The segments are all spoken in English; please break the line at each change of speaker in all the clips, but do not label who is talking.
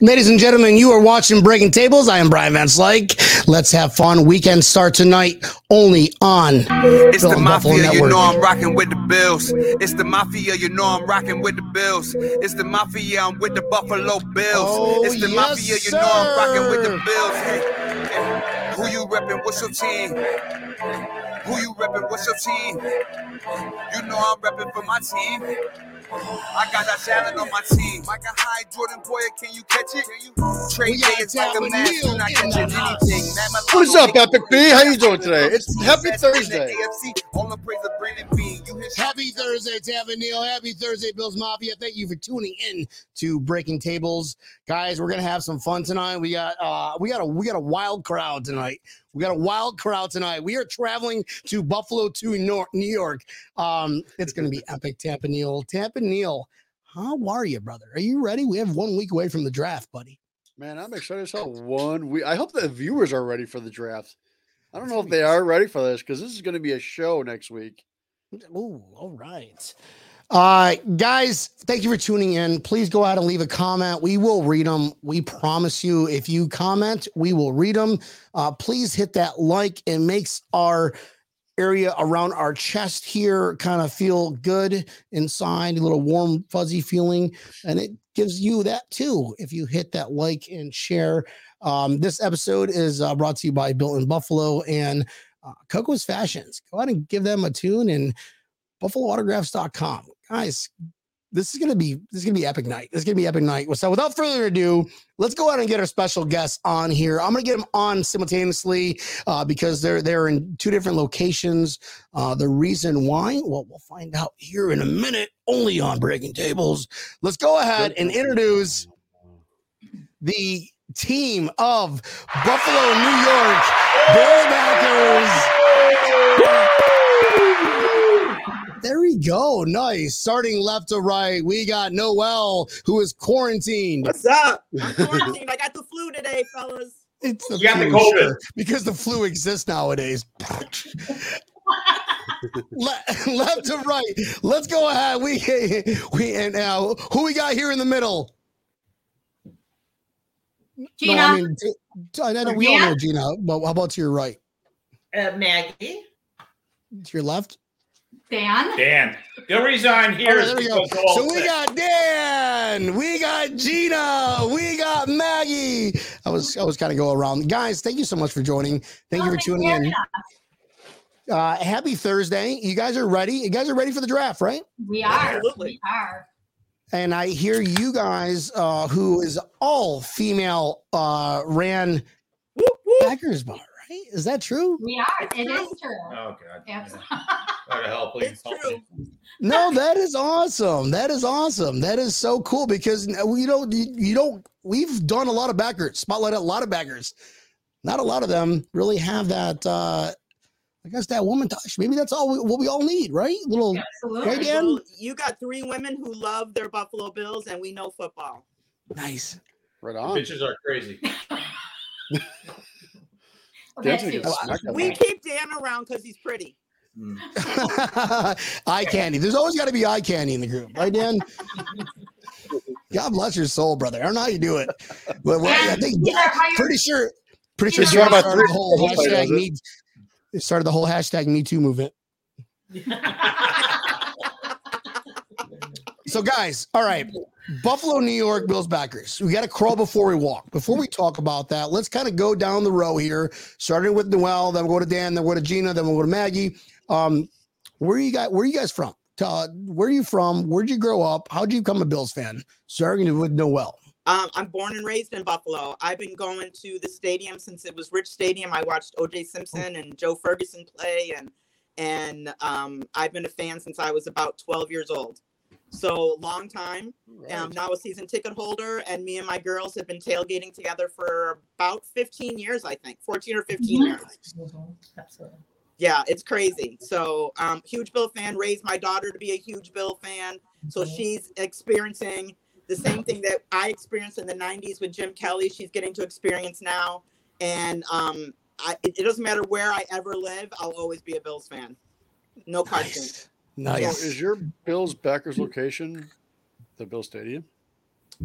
Ladies and gentlemen, you are watching Breaking Tables. I am Brian Van Slyke. Let's have fun. Weekend start tonight only on
It's
Bill
the mafia, you know I'm rocking with the Bills. It's the mafia, you know I'm rocking with the Bills. It's the mafia, I'm with the Buffalo Bills.
Oh,
it's the
yes,
mafia, you know I'm rocking with the. Bills. Hey, hey, who you repping? What's your team? Who you repping? What's your team? You know I'm repping for my team. I got that talent on my team. Like a high Jordan Poyer, can you catch it? Can you? Trade
We
day is like a
Dalvin
mask,
Neal
you're not
in
catching
the house.
anything.
What is up, Epic B? How you doing today? It's happy
Best in the
Thursday.
AFC, all the praise of Brandon Beane.
Happy Thursday, Tampa Neal. Happy Thursday, Bills Mafia. Thank you for tuning in to Breaking Tables, guys. We're gonna have some fun tonight. We got uh, we got a we got a wild crowd tonight. We got a wild crowd tonight. We are traveling to Buffalo to Nor- New York. Um, it's gonna be epic, Tampa Neal. Tampa Neal, how are you, brother? Are you ready? We have one week away from the draft, buddy.
Man, I'm excited as hell. One week. I hope the viewers are ready for the draft. I don't know if they are ready for this because this is going to be a show next week.
Ooh, all right. Uh, guys, thank you for tuning in. Please go out and leave a comment. We will read them. We promise you. If you comment, we will read them. Uh, please hit that like. It makes our area around our chest here kind of feel good inside, a little warm, fuzzy feeling. And it gives you that too if you hit that like and share. Um, this episode is uh, brought to you by Built in Buffalo and uh, Coco's Fashions. Go out and give them a tune and buffaloautographs.com. Guys, this is gonna be this is gonna be epic night. This is gonna be epic night. So without further ado, let's go out and get our special guests on here. I'm gonna get them on simultaneously uh, because they're they're in two different locations. Uh, the reason why, well, we'll find out here in a minute, only on Breaking Tables. Let's go ahead and introduce the team of Buffalo, New York Bill backers. There we go. Nice. Starting left to right, we got Noelle, who is quarantined.
What's up? I'm quarantined. I got the flu today, fellas.
It's the
You got the
flu,
COVID.
sure, because the flu exists nowadays. Le- left to right. Let's go ahead. We we and now who we got here in the middle?
Gina,
No, I mean, t- t- I know we all know Gina, but how about to your right?
Uh, Maggie.
To your left?
Dan,
Dan. The only reason I'm here
right,
is
there we go.
because of all
So we got Dan, we got Gina, we got Maggie. I was I was kind of go around. Guys, thank you so much for joining. Thank you
Oh,
for tuning
for
in. Uh, happy Thursday. You guys are ready. You guys are ready for the draft, right?
we are.
Absolutely.
We are.
And I hear you guys, uh, who is all female, uh, ran
Whoop, whoop.
Packers bar, right? Is that true?
We are.
It's
It
true.
is true.
Oh god.
Yes.
What the hell, please
It's
help
true.
No, that is awesome. That is awesome. That is so cool because you don't, you, you don't, we've done a lot of backers, spotlight a lot of backers. Not a lot of them really have that, uh, I guess that woman touch. Maybe that's all we, what we all need, right? Little,
Absolutely.
Right, Dan?
Well, you got three women who love their Buffalo Bills, and we know football.
nice.
Right on.
Bitches are crazy.
Well,
Dan's
that
gonna
too.
get smacked on
We keep Dan around because he's pretty.
Mm.
eye candy. There's always got to be eye candy in the group, right, Dan? God bless your soul, brother. I don't know how you do it, but well, I think
he's
pretty sure, pretty sure
He's
Dan
one of my
started
three
the whole hashtag
players,
It started the whole hashtag Me Too movement. So, guys, all right, Buffalo, New York, Bills backers. We got to crawl before we walk. Before we talk about that, let's kind of go down the row here, starting with Noelle, then we'll go to Dan, then we'll go to Gina, then we'll go to Maggie. Um, where are you guys? Where are you guys from? Where are you from? Where'd you grow up? How'd you become a Bills fan? Starting with Noelle.
Um, I'm born and raised in Buffalo. I've been going to the stadium since it was Rich Stadium. I watched O.J. Simpson and Joe Ferguson play, and and um, I've been a fan since I was about 12 years old. So long time. I'm now a season ticket holder, and me and my girls have been tailgating together for about 15 years, I think, 14 or 15
Mhm.
years.
Absolutely.
Yeah, it's crazy. So, um, huge Bill fan. Raised my daughter to be a huge Bill fan, so she's experiencing the same thing that I experienced in the '90s with Jim Kelly. She's getting to experience now, and um, I, it, it doesn't matter where I ever live. I'll always be a Bills fan. No question.
Nice.
So is your Bills backers location the Bill Stadium?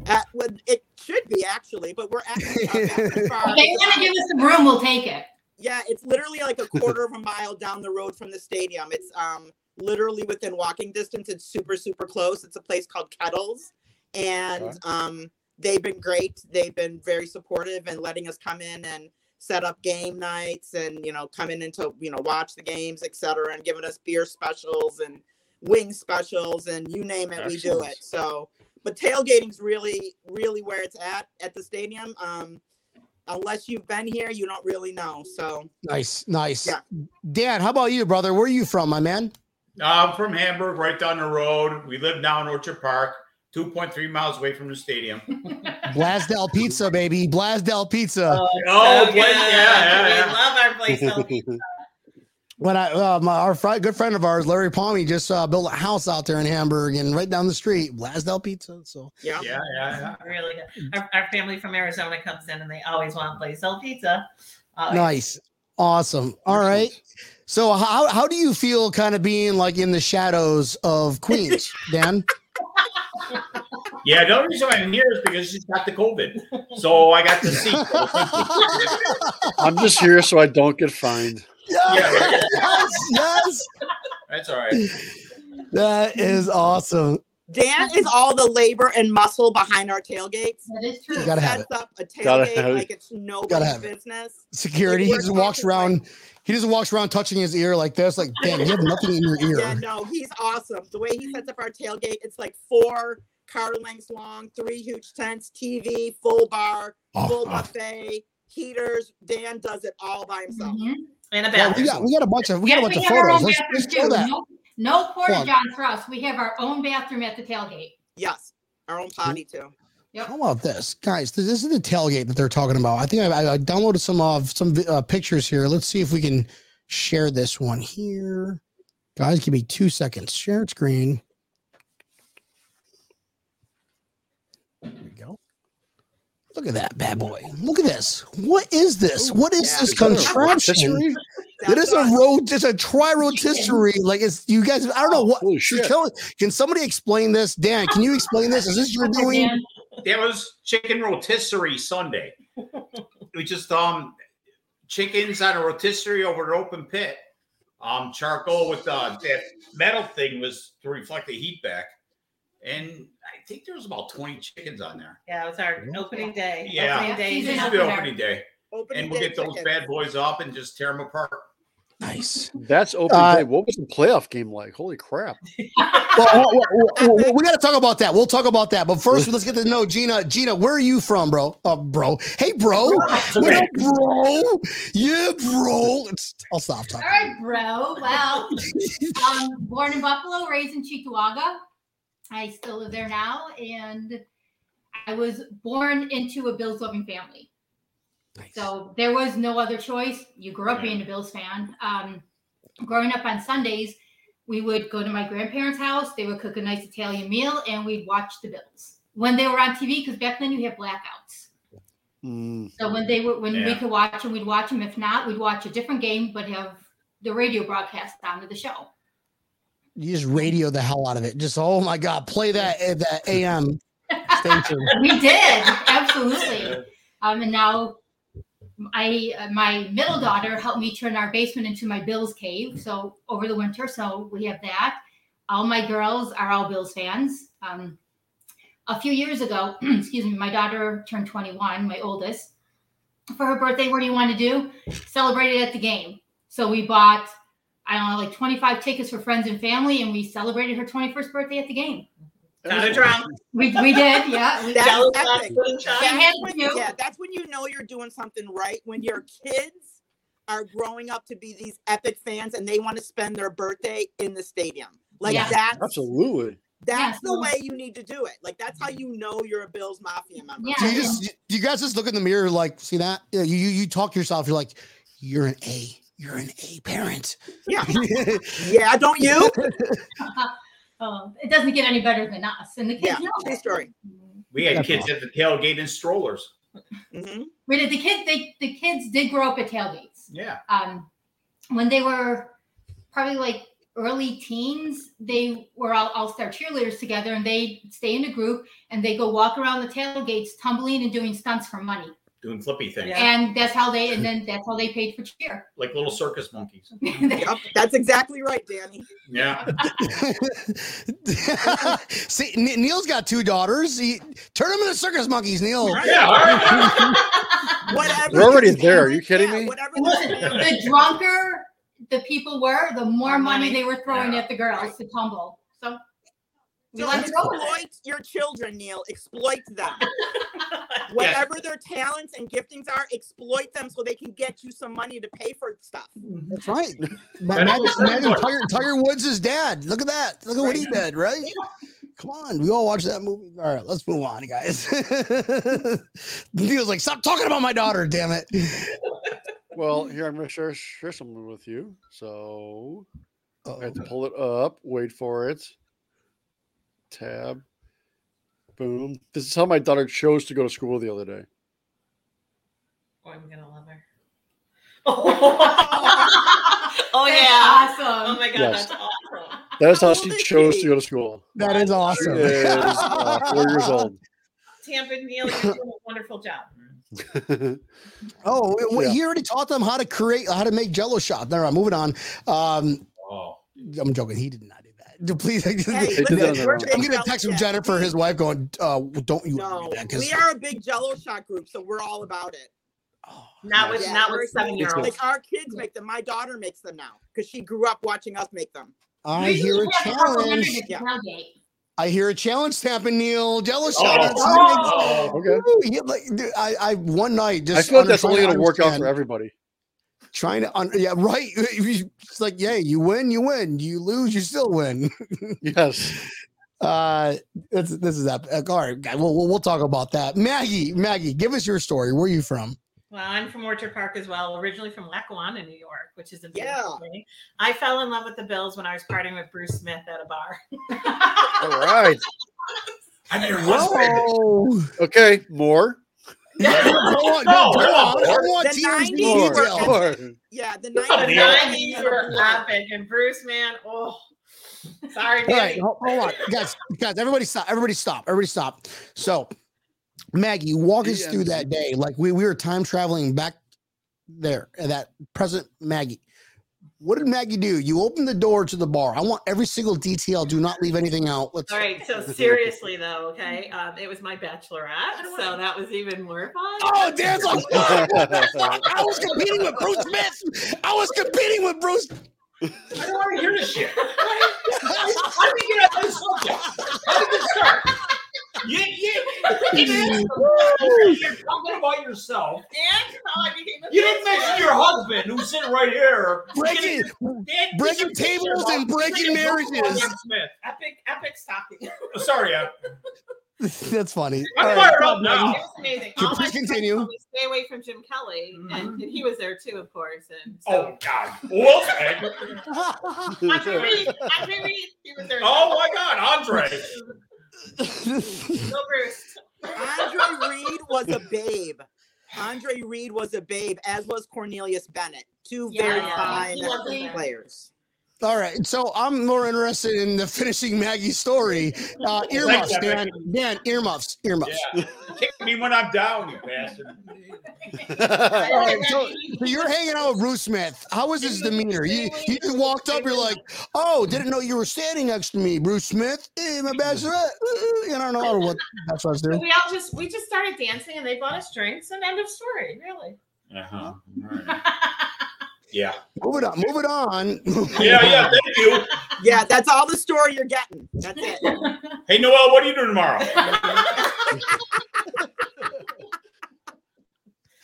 At, well, it should be actually, but we're actually uh, Bethlehem Farm
If they want to give us some room, we'll take it.
Yeah, it's literally like a quarter of a mile down the road from the stadium. It's um literally within walking distance. It's super super close. It's a place called Kettles, and
Okay.
um they've been great. They've been very supportive and letting us come in and set up game nights and you know coming in to you know watch the games, etc. And giving us beer specials and wing specials and you name it, we do it. So, but tailgating's really really where it's at at the stadium. Um, unless you've been here, you don't really know. So.
Nice, nice.
Yeah.
Dan, how about you, brother? Where are you from, my man?
I'm from Hamburg, right down the road. We live now in Orchard Park, 2.3 miles away from the stadium.
Blasdell Pizza, baby. Blasdell Pizza.
Oh,
so
yeah, yeah, yeah.
We love our place. so-
when I uh, my, our fri- good friend of ours, Larry Palmy, just uh, built a house out there in Hamburg and right down the street, Blasdell Pizza. So
Yeah.
Yeah, yeah, yeah.
really good. Our, our family from Arizona comes in and they always want Blasdell pizza. Always.
nice, awesome. All right. So how how do you feel, kind of being like in the shadows of Queens, Dan?
Yeah, the only reason I'm here is because she's got the COVID. So I got to see.
I'm just here so I don't get fined.
Yes, yes, yes.
That's all right.
That is awesome.
Dan is all the labor and muscle behind our tailgates.
That is true.
You gotta have it.
Up a tailgate like it's nobody's
have it.
business.
Security. He just walks
talking like-
around. He just walks around touching his ear like this. Like, damn, you have nothing in your ear.
Yeah, no, he's awesome. The way he sets up our tailgate, it's like four car lengths long, three huge tents, TV, full bar,
Oh,
full
oh.
buffet, heaters. Dan does it all by himself.
Mhm.
And a
Yeah, we
bathroom.
got we got a bunch of we got a
Yes,
bunch of photos. Let's,
bathroom
let's show that.
No, no porta
Plug.
johns for us. We have our own bathroom at the tailgate.
Yes, our own potty too.
How about this, guys? This is the tailgate that they're talking about. I think I, I downloaded some of some uh, pictures here. Let's see if we can share this one here. Guys, give me two seconds. Share screen. There we go. Look at that bad boy. Look at this. What is this? What is
Yeah.
this
Is that a
contraption? It is a road. It's a tri rotisserie. Like it's you guys. I don't know what.
Holy
so
shit.
tell- can somebody explain this? Dan, can you explain this? Is this you're doing?
Dan,
That was chicken rotisserie Sunday. We just um chickens on a rotisserie over an open pit. Um charcoal with uh that metal thing was to reflect the heat back. And I think there was about 20 chickens on there.
Yeah, it was our opening day.
Yeah.
Opening day.
Season
It's the opening day.
Opening
And we'll
day
get those
chickens.
bad boys up and just tear them apart.
Nice.
That's open
Uh,
day. What was the playoff game like? Holy crap!
Well, well, well, well, well, we got to talk about that. We'll talk about that. But first, let's get to know Gina. Gina, where are you from, bro? Uh, bro. Hey, bro. What up, bro? Yeah, bro. It's, I'll stop talking.
All right, bro. Well, um, born in Buffalo, raised in Cheektowaga. I still live there now, and I was born into a Bills loving family.
Nice.
So there was no other choice. You grew up being a Bills fan. Um, growing up on Sundays, we would go to my grandparents' house. They would cook a nice Italian meal, and we'd watch the Bills when they were on TV. Because back then you had blackouts.
Mm,
So when they were when we could watch them, we'd watch them. If not, we'd watch a different game, but have the radio broadcast onto the show.
You just radio the hell out of it. Just, oh my God, play that at that AM station.
we did absolutely. Um, and now I uh, my middle daughter helped me turn our basement into my Bills cave. So over the winter, so we have that. All my girls are all Bills fans. Um, a few years ago, excuse me, my daughter turned 21, my oldest. For her birthday, what do you want to do? Celebrate it at the game. So we bought, I don't know, like 25 tickets for friends and family, and we celebrated her 21st birthday at the game.
Got a drum.
We, we did, yeah. We,
That's
Jello
epic.
shots, pudding shots.
Yeah.
That's when,
you.
yeah, that's when you know you're doing something right. When your kids are growing up to be these epic fans and they want to spend their birthday in the stadium. Like
Yeah.
that's
absolutely.
that's
Yeah.
the way you need to do it. Like that's how you know you're a Bills Mafia member.
Yeah.
Do you just, do you guys just look in the mirror like, see that? Yeah, you, you, you talk to yourself. You're like, you're an A. You're an A parent.
Yeah. Yeah, don't you?
uh, it doesn't get any better than us. And the kids
Yeah,
know
true story.
We had kids at the tailgate in strollers.
hmm
We did, the kids, they, the kids did grow up at tailgates.
Yeah.
Um, when they were probably like early teens, they were all all star cheerleaders together, and they stay in a group and they go walk around the tailgates, tumbling and doing stunts for money.
Doing flippy things
Yeah.
And that's how they and then that's how they paid for cheer.
like little circus monkeys.
Yep, that's exactly right, Danny.
Yeah.
See, Ne- Neil's got two daughters. He, turn them into circus monkeys, Neil.
Yeah. all right.
Whatever.
We're already there. Are you kidding
yeah,
me?
Whatever. The
the drunker the people were, the more
More
money
money.
they were throwing
Yeah.
at the girls to tumble. So we
So
let it go
exploit your children, Neil. Exploit them. Whatever their talents and giftings are, exploit them so they can get you some money to pay for stuff. Mm-hmm.
That's right. Ma-
And-
Imagine, imagine Tiger, Tiger Woods' dad. Look at that. Look at what he did, right? Come on. We all watched that movie. All right, let's move on, guys. Neil's like, stop talking about my daughter, damn it.
Well, here I'm going to share share something with you. So
Uh-oh.
I have to pull it up. Wait for it. Tab. Boom. This is how my daughter chose to go to school the other day.
Oh, I'm gonna love her. oh
That's
yeah. Oh
awesome.
my god,
Yes.
that's awesome.
That is how
How
she chose
she?
to go to school.
That is
She
awesome.
is uh, four years old.
Tampa Neil, you're doing a wonderful job.
Oh, well,
Yeah.
he already taught them how to create, how to make Jello shots. Never mind, moving on. Um,
Oh.
I'm joking. He did not do that. Please,
Hey, listen,
that on their
we're
own.
big
I'm gonna
Jello-
text from Jennifer,
we-
his wife, going, uh, "Don't you
No,
do that?" 'cause-
we are a big Jello shot group, so we're all about it.
Oh,
Not with
Yeah,
not with seven year olds.
Like our kids make them. My daughter makes them now because she grew up watching us make them.
I
Usually
hear a
we have couple hundred
challenge.
Yeah.
I hear a challenge, Tampa Neil. Jello
Oh.
shots.
Oh.
Okay.
Woo, he- like, dude, I, I one night just
I feel like that's only going to work out for everybody.
Trying to, un- yeah, right. It's like, yeah, you win, you win. You lose, you still win.
Yes.
Uh, this, this is that. All right, guy. We'll, we'll we'll talk about that. Maggie, Maggie, give us your story. Where are you from?
Well, I'm from Orchard Park as well, originally from Lackawanna, New York, which is a
Yeah.
city. I fell in love with the Bills when I was partying with Bruce Smith at a bar.
All right.
I'm your husband.
Whoa.
Okay. More.
Go on,
No,
go
no,
on. I want
The
tears and
90s
More.
detail.
Yeah, the
the
nineties.
were epic, and Bruce, man, oh, sorry,
All right, hold, hold on, guys. Guys, everybody stop. Everybody stop. Everybody stop. So, Maggie, walk us through that day. Like we we were time traveling back there. That present Maggie. What did Maggie do? You opened the door to the bar. I want every single detail. Do not leave anything out. Let's.
All right, so seriously though, okay, um, it was my bachelorette, so that was even more fun.
Oh, Dan's like, I was competing with Bruce Smith. I was competing with Bruce.
I don't want to hear this shit. How did we get on this subject? How did this start? You, you, you didn't- you're talking about yourself.
And I became a
You didn't mention your husband who's sitting right here.
Breaking, breaking tables and breaking marriages.
Smith.
Epic, epic stalking.
Oh, Sorry, I,
That's funny.
I'm
All right,
fired up now.
It was amazing.
Can
All
please continue.
Stay away from Jim Kelly, and, mm-hmm. and he was there too, of course. And so,
Oh God. Well, okay.
Andre Reed, Andre Reed, he was there.
Oh my God, Andre.
Go Bruce.
Andre Reed was a babe. Andre Reed was a babe, as was Cornelius Bennett. Two very fine
he was there.
players.
All right, so I'm more interested in the finishing Maggie's story. Uh, earmuffs,
Thanks,
Dan. Dan, earmuffs, earmuffs.
Yeah. Kick me when I'm down, you bastard.
All right, so, so you're hanging out with Bruce Smith. How was his demeanor? You, you just walked up, you're like, "Oh, didn't know you were standing next to me, Bruce Smith. Hey, my bachelorette." Eh, eh, you don't know what bachelorettes do.
We all just we just started dancing, and they bought us drinks, and end of story. Really.
Uh-huh. Yeah.
Move it on. Move it on.
Yeah, yeah. Thank you.
Yeah, that's all the story you're getting. That's it.
Hey, Noelle, what are you doing tomorrow?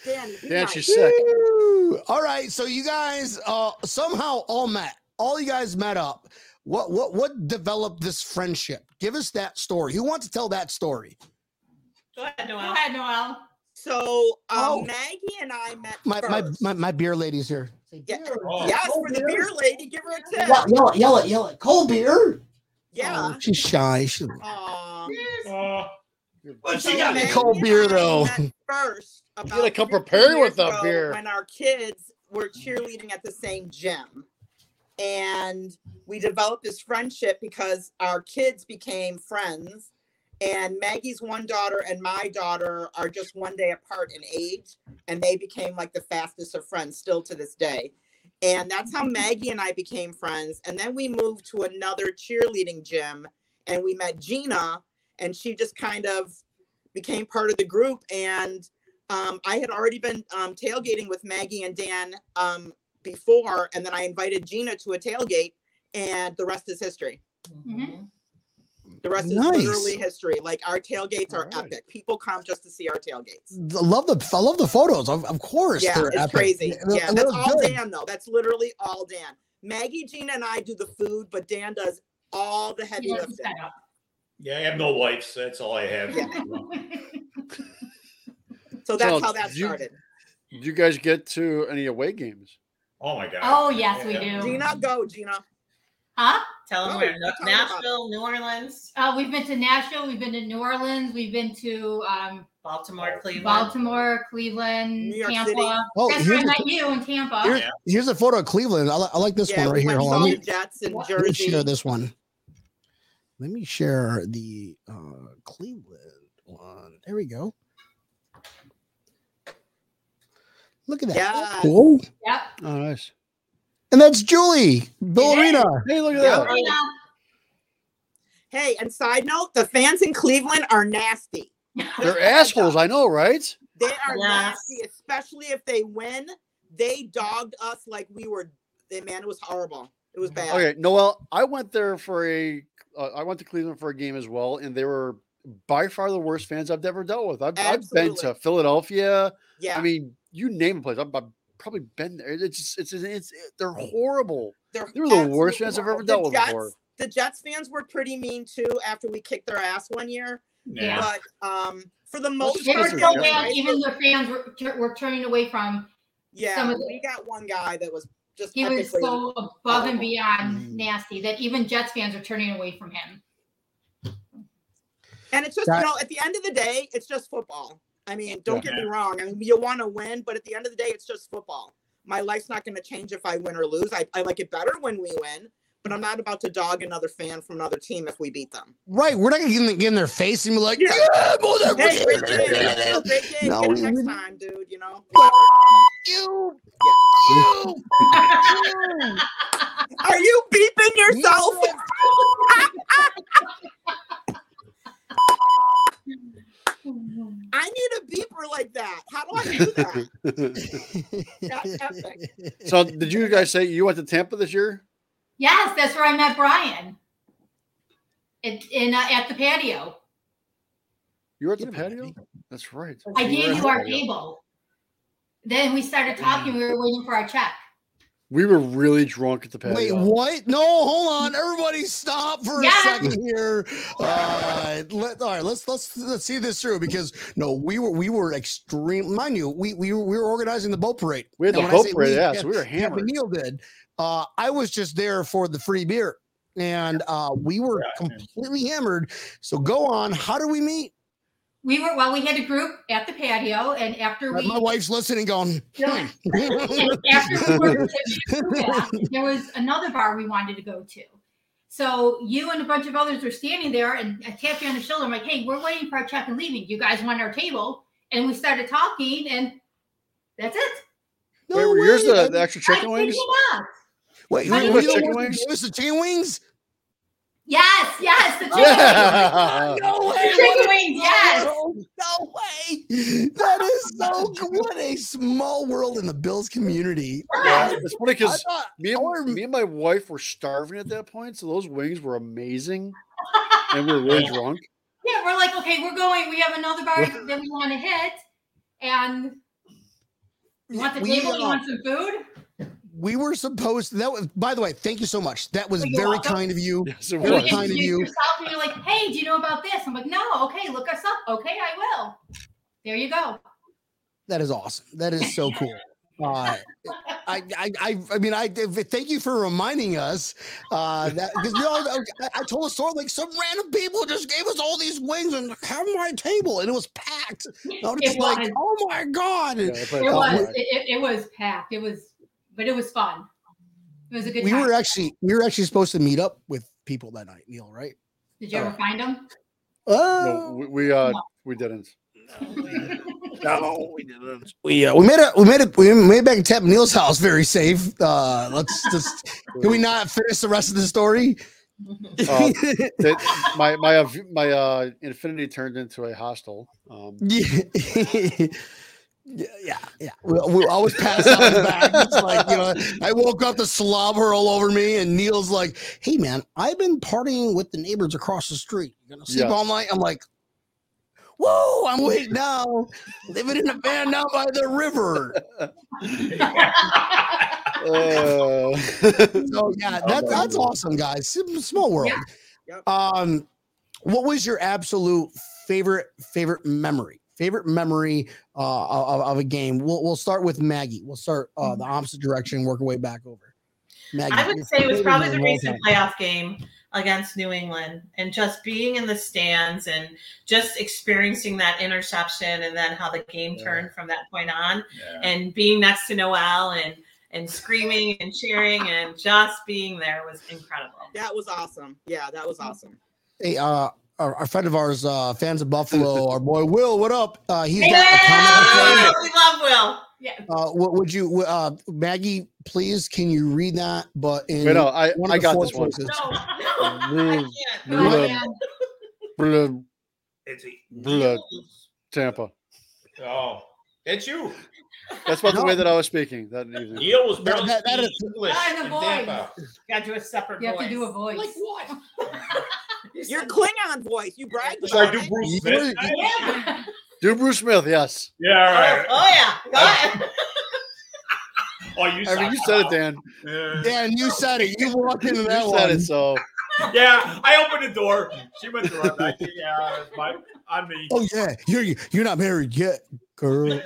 Dan, be
Dan,
nice.
she's sick.
Woo. All right, so you guys uh, somehow all met. All you guys met up. What what what developed this friendship? Give us that story. Who wants to tell that story?
Go ahead,
Noelle.
Go
ahead, Noelle.
So um,
Oh.
Maggie and I met
My my, my, my beer lady's here.
Yeah.
Oh.
yes, for the beer lady, give her a tip.
Yell, yell it, yell it, yell it. Cold beer.
Yeah.
Oh, she's shy. She,
Aw.
Uh, but
So
she got
me
Maggie
cold beer,
I
though.
met First,
gotta
about
come
15
prepared with
years
the beer.
When our kids were cheerleading at the same gym. and we developed this friendship because our kids became friends. And Maggie's one daughter and my daughter are just one day apart in age, and they became like the fastest of friends still to this day. And that's how Maggie and I became friends. And then we moved to another cheerleading gym and we met Gina, and she just kind of became part of the group. And um, I had already been um, tailgating with Maggie and Dan um, before, and then I invited Gina to a tailgate, and the rest is history.
Mhm.
The rest
Nice.
is literally history. Like our tailgates are
Alright.
epic. People come just to see our tailgates.
I love the I love the photos. Of, of course,
Yeah,
they're
it's
epic.
crazy.
They-
Yeah,
they
that's all
good.
Dan though. That's literally all Dan. Maggie, Gina, and I do the food, but Dan does all the heavy
He
lifting.
Yeah, I have no wife, so that's all I have.
Yeah. So that's
So
how that
you-
started.
Did you guys get to any away games?
Oh my god.
Oh, yes, we do.
Gina, go, Gina.
Huh?
Tell them
Oh,
where
tell 'em.
Nashville, New Orleans,
Uh, we've been to Nashville, we've been to New Orleans, we've been to um,
Baltimore, Cleveland.
Baltimore, Cleveland,
New York
Tampa.
City.
Oh,
That's where I
here's,
met you in Tampa.
Here-
Yeah.
here's a photo of Cleveland. I, li- I like this
yeah,
one right here. Hold on.
all
Let me,
Jets in
let me share this one. Let me share the uh, Cleveland one. There we go. Look at that.
Yes.
Cool.
Yep.
Oh, nice.
And that's Julie Ballerina.
Hey, look at that.
Ballerina.
Hey, and side note, the fans in Cleveland are nasty.
They're assholes. I know, right?
They are
Yes.
nasty, especially if they win. They dogged us like we were. They, man, it was horrible. It was bad.
Okay, Noelle, I went there for a. Uh, I went to Cleveland for a game as well, and they were by far the worst fans I've ever dealt with. I've, I've been to Philadelphia.
Yeah,
I mean, you name a place. I've, I've probably been there. It's just, it's, it's, they're horrible.
they're,
they were the worst
absolutely
fans I've ever
horrible.
dealt with
Jets,
before.
The Jets fans were pretty mean too after we kicked their ass one year.
Yeah.
But um, for the most
just
They were
because
part,
so
they're
they were
bad,
nice.
even their fans were, were turning away from.
yeah,
some of the-
we got one guy that was just
He was so above and beyond
Mhm.
nasty that even Jets fans are turning away from him.
And it's just,
That-
you know, at the end of the day, it's just football. I mean, don't get me wrong. I mean, you want to win, but at the end of the day, it's just football. My life's not going to change if I win or lose. I, I like it better when we win, but I'm not about to dog another fan from another team if we beat them.
Right. We're not going to get in their face and be like,
Yeah.
yeah, motherfucker."
Hey, great game. Great game.
No,
Get it
we-
next
we-
time, dude. You know, whatever.
You.
Yeah.
You.
Are you beeping yourself? I need a beeper like that. How do I do that? That's epic.
so, did you guys say you went to Tampa this year?
Yes, that's where I met Brian. It, in uh, at the patio.
You were at the patio? That's right.
I gave you our
patio.
table. Then we started talking. We were waiting for our check.
We were really drunk at the patio.
Wait, what? No, hold on. Everybody stop for
Yeah.
a second here. Uh, let, all right, let's let's let's see this through because no, we were we were extreme. Mind you, we we were, we were organizing the boat parade.
We had
And
the
when I
boat parade,
we,
yeah,
Cap-
so we were
Captain
hammered.
Neil did. Uh, I was just there for the free beer, and uh, we were
Yeah.
completely hammered. So go on. How do we meet?
We were well. We had a group at the patio, and after we
My wife's listening, going.
Yeah.
"Hmm."
after we were there was another bar we wanted to go to. So you and a bunch of others were standing there, and I tapped you on the shoulder. I'm like, "Hey, we're waiting for our check and leaving. You guys want our table?" And we started talking, and that's it.
No
Wait, were yours the, the extra chicken wings?
kid you not.
Wait,
You
were
gave
you
us
the
chicken
one that
wings?
gave us the chicken wings?
Yes, yes, the chicken
Yeah.
No way.
wings. Chicken wings, yes.
No, no way. That is so cool. What a small world in the Bills community.
Yeah, it's funny because me
I
and, me and my wife were starving at that point, so those wings were amazing, and we were really drunk.
Yeah, we're like, okay, we're going. We have another bar that we want to hit, and you want the
we,
table? You
uh,
want some food?
We were supposed that was by the way, thank you so much. That was
you're
very
welcome.
kind of you.
Yes, it
Very
was.
you
kind of you.
yourself and you're like, hey, do you know about this? I'm like, no, okay, look us up. Okay, I will. There you go.
That is awesome. That is so cool. Uh, I, I, I, I mean, I thank you for reminding us uh, that because you know, I, I told a story like some random people just gave us all these wings and have my table and it was packed. I was
It
just like,
was.
oh my god!
Yeah,
It was.
back.
It, it, it was packed. It was, but it was fun. It was a good
we
time.
were actually we were actually supposed to meet up with people that night, Neil, right?
Did you ever find them?
Oh,
No, we, we uh we didn't.
no, we didn't. We uh, we made it. We made it. We made it back to Neil's house very safe. Uh, let's just. Can we not finish the rest of the story?
Uh, that my my uh, my uh Infiniti turned into a hostel. Um,
Yeah, yeah, yeah. yeah. We, we, I was passed out in the back. It's like you know, I woke up to slobber all over me, and Neil's like, "Hey, man, I've been partying with the neighbors across the street. You gonna sleep
Yeah.
all night?" I'm like, "Whoa, I'm awake now, living in a van down by the river."
uh,
So yeah, that, that's awesome, guys. Small world.
Yep.
Um, what was your absolute favorite favorite memory? Favorite memory uh, of, of a game. We'll we'll start with Maggie. We'll start uh, the opposite direction, work our way back over. Maggie,
I would say it was probably the recent
time.
playoff game against New England and just being in the stands and just experiencing that interception and then how the game
Yeah.
turned from that point on
Yeah.
and being next to Noelle and and screaming and cheering and just being there was incredible.
That was awesome. Yeah, that was awesome.
Hey, uh, our, our friend of ours, uh, fans of Buffalo, our boy Will. What up? Uh, he's got a
Yeah,
comment. to
we love Will.
Yeah.
Uh, what would you, uh, Maggie? Please, can you read that? But in
wait, no, I
one of
I
the
got
four
this one.
No, no, I can't.
Go
Blue,
ahead,
It's a,
Blood. Tampa.
Oh, it's you.
That's about the way that I was speaking that evening.
Neil was
That-
barely
that- that
speaking
is-
English
the
in
voice.
Got to do a separate
You have to do a voice.
Like what?
You
Your Klingon voice. You bragged
Should I do. Bruce Smith?
Yeah.
Do Bruce Smith, yes.
Yeah, All right.
Oh,
right.
oh yeah, go ahead.
Oh, you,
I mean, you said it, Dan.
Yeah.
Dan, you said it. You walked into that
You said
one.
it, so
Yeah, I opened the door. She went through it. I think, yeah, it's my, on me.
Oh yeah, you're you're not married yet, girl.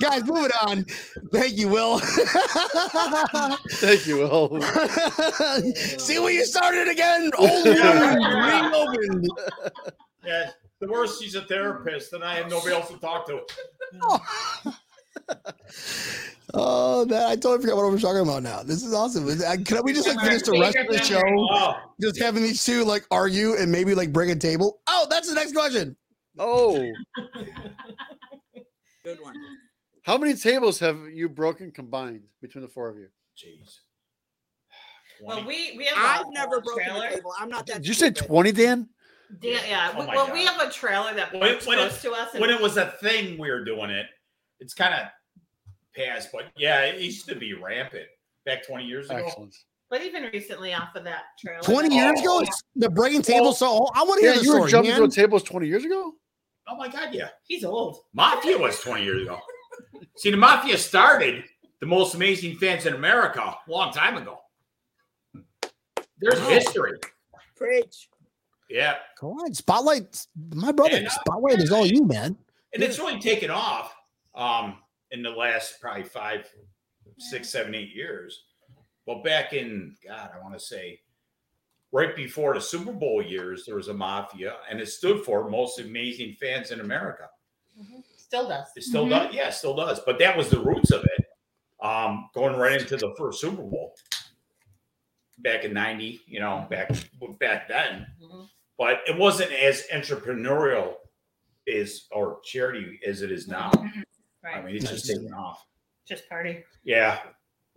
Guys, moving on. Thank you, Will.
thank you, Will.
See where you started again? Old wound reopened.
Yeah, the worst, she's a therapist, and I have nobody else to talk to.
Oh, man, I totally forgot what I was talking about now. This is awesome. Can we just like finish the rest of the show?
Oh,
Just having these two like argue and maybe like break a table. Oh, that's the next question.
Oh,
Good one.
how many tables have you broken combined between the four of you?
jeez.
Well, we we have.
I've
a
never broken
trailer.
a table. I'm not that.
Did you say twenty, Dan?
Yeah, yeah.
Oh
we-
my
well, we have a trailer that
When-
works
when it-
close to us. And
when it was a thing we were doing it, it's kind of past, but yeah, it used to be rampant back 20 years ago.
Excellent.
but even recently off of that trailer.
20 years ago,
Oh.
it's the breaking table. So I want to hear
Yeah,
the
you were jumping
man.
to tables twenty years ago.
Oh my God, yeah.
He's old.
Mafia was 20 years ago. See, the Mafia started the most amazing fans in America a long time ago. There's
Wow.
history.
Preach.
Yeah.
Come on, spotlight. My brother,
And, uh,
spotlight is all you, man.
And it's really taken off um, in the last probably five, six, seven, eight years. Well, back in, God, I want to say right before the Super Bowl years, there was a mafia and it stood for most amazing fans in America.
Still does.
It still
Mhm.
does. Yeah, still does. But that was the roots of it. Um, going right into the first Super Bowl back in 90, you know, back back then.
Mhm.
But it wasn't as entrepreneurial as or charity as it is now.
Right.
I mean, it's just taking off.
Just party.
Yeah.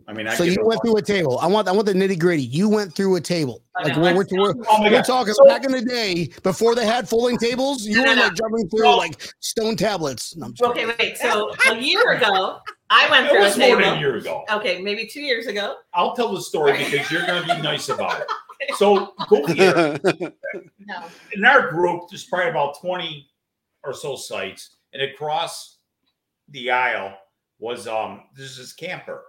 I mean, I
So you went through a table. I want I want the nitty gritty. You went through a table. Like
know.
we're, we're, we're,
Oh
we're talking
So-
back in the day before they had folding tables. You
No, no,
were
no.
like jumping through
No.
like stone tablets. No,
Okay,
kidding.
wait. So a year ago, I went
It
through a
was more
table.
than a year ago.
Okay, maybe two years ago.
I'll tell the story because you're going to be nice about it. So go here.
No.
in our group, there's probably about 20 or so sites, and across the aisle was um there's this camper.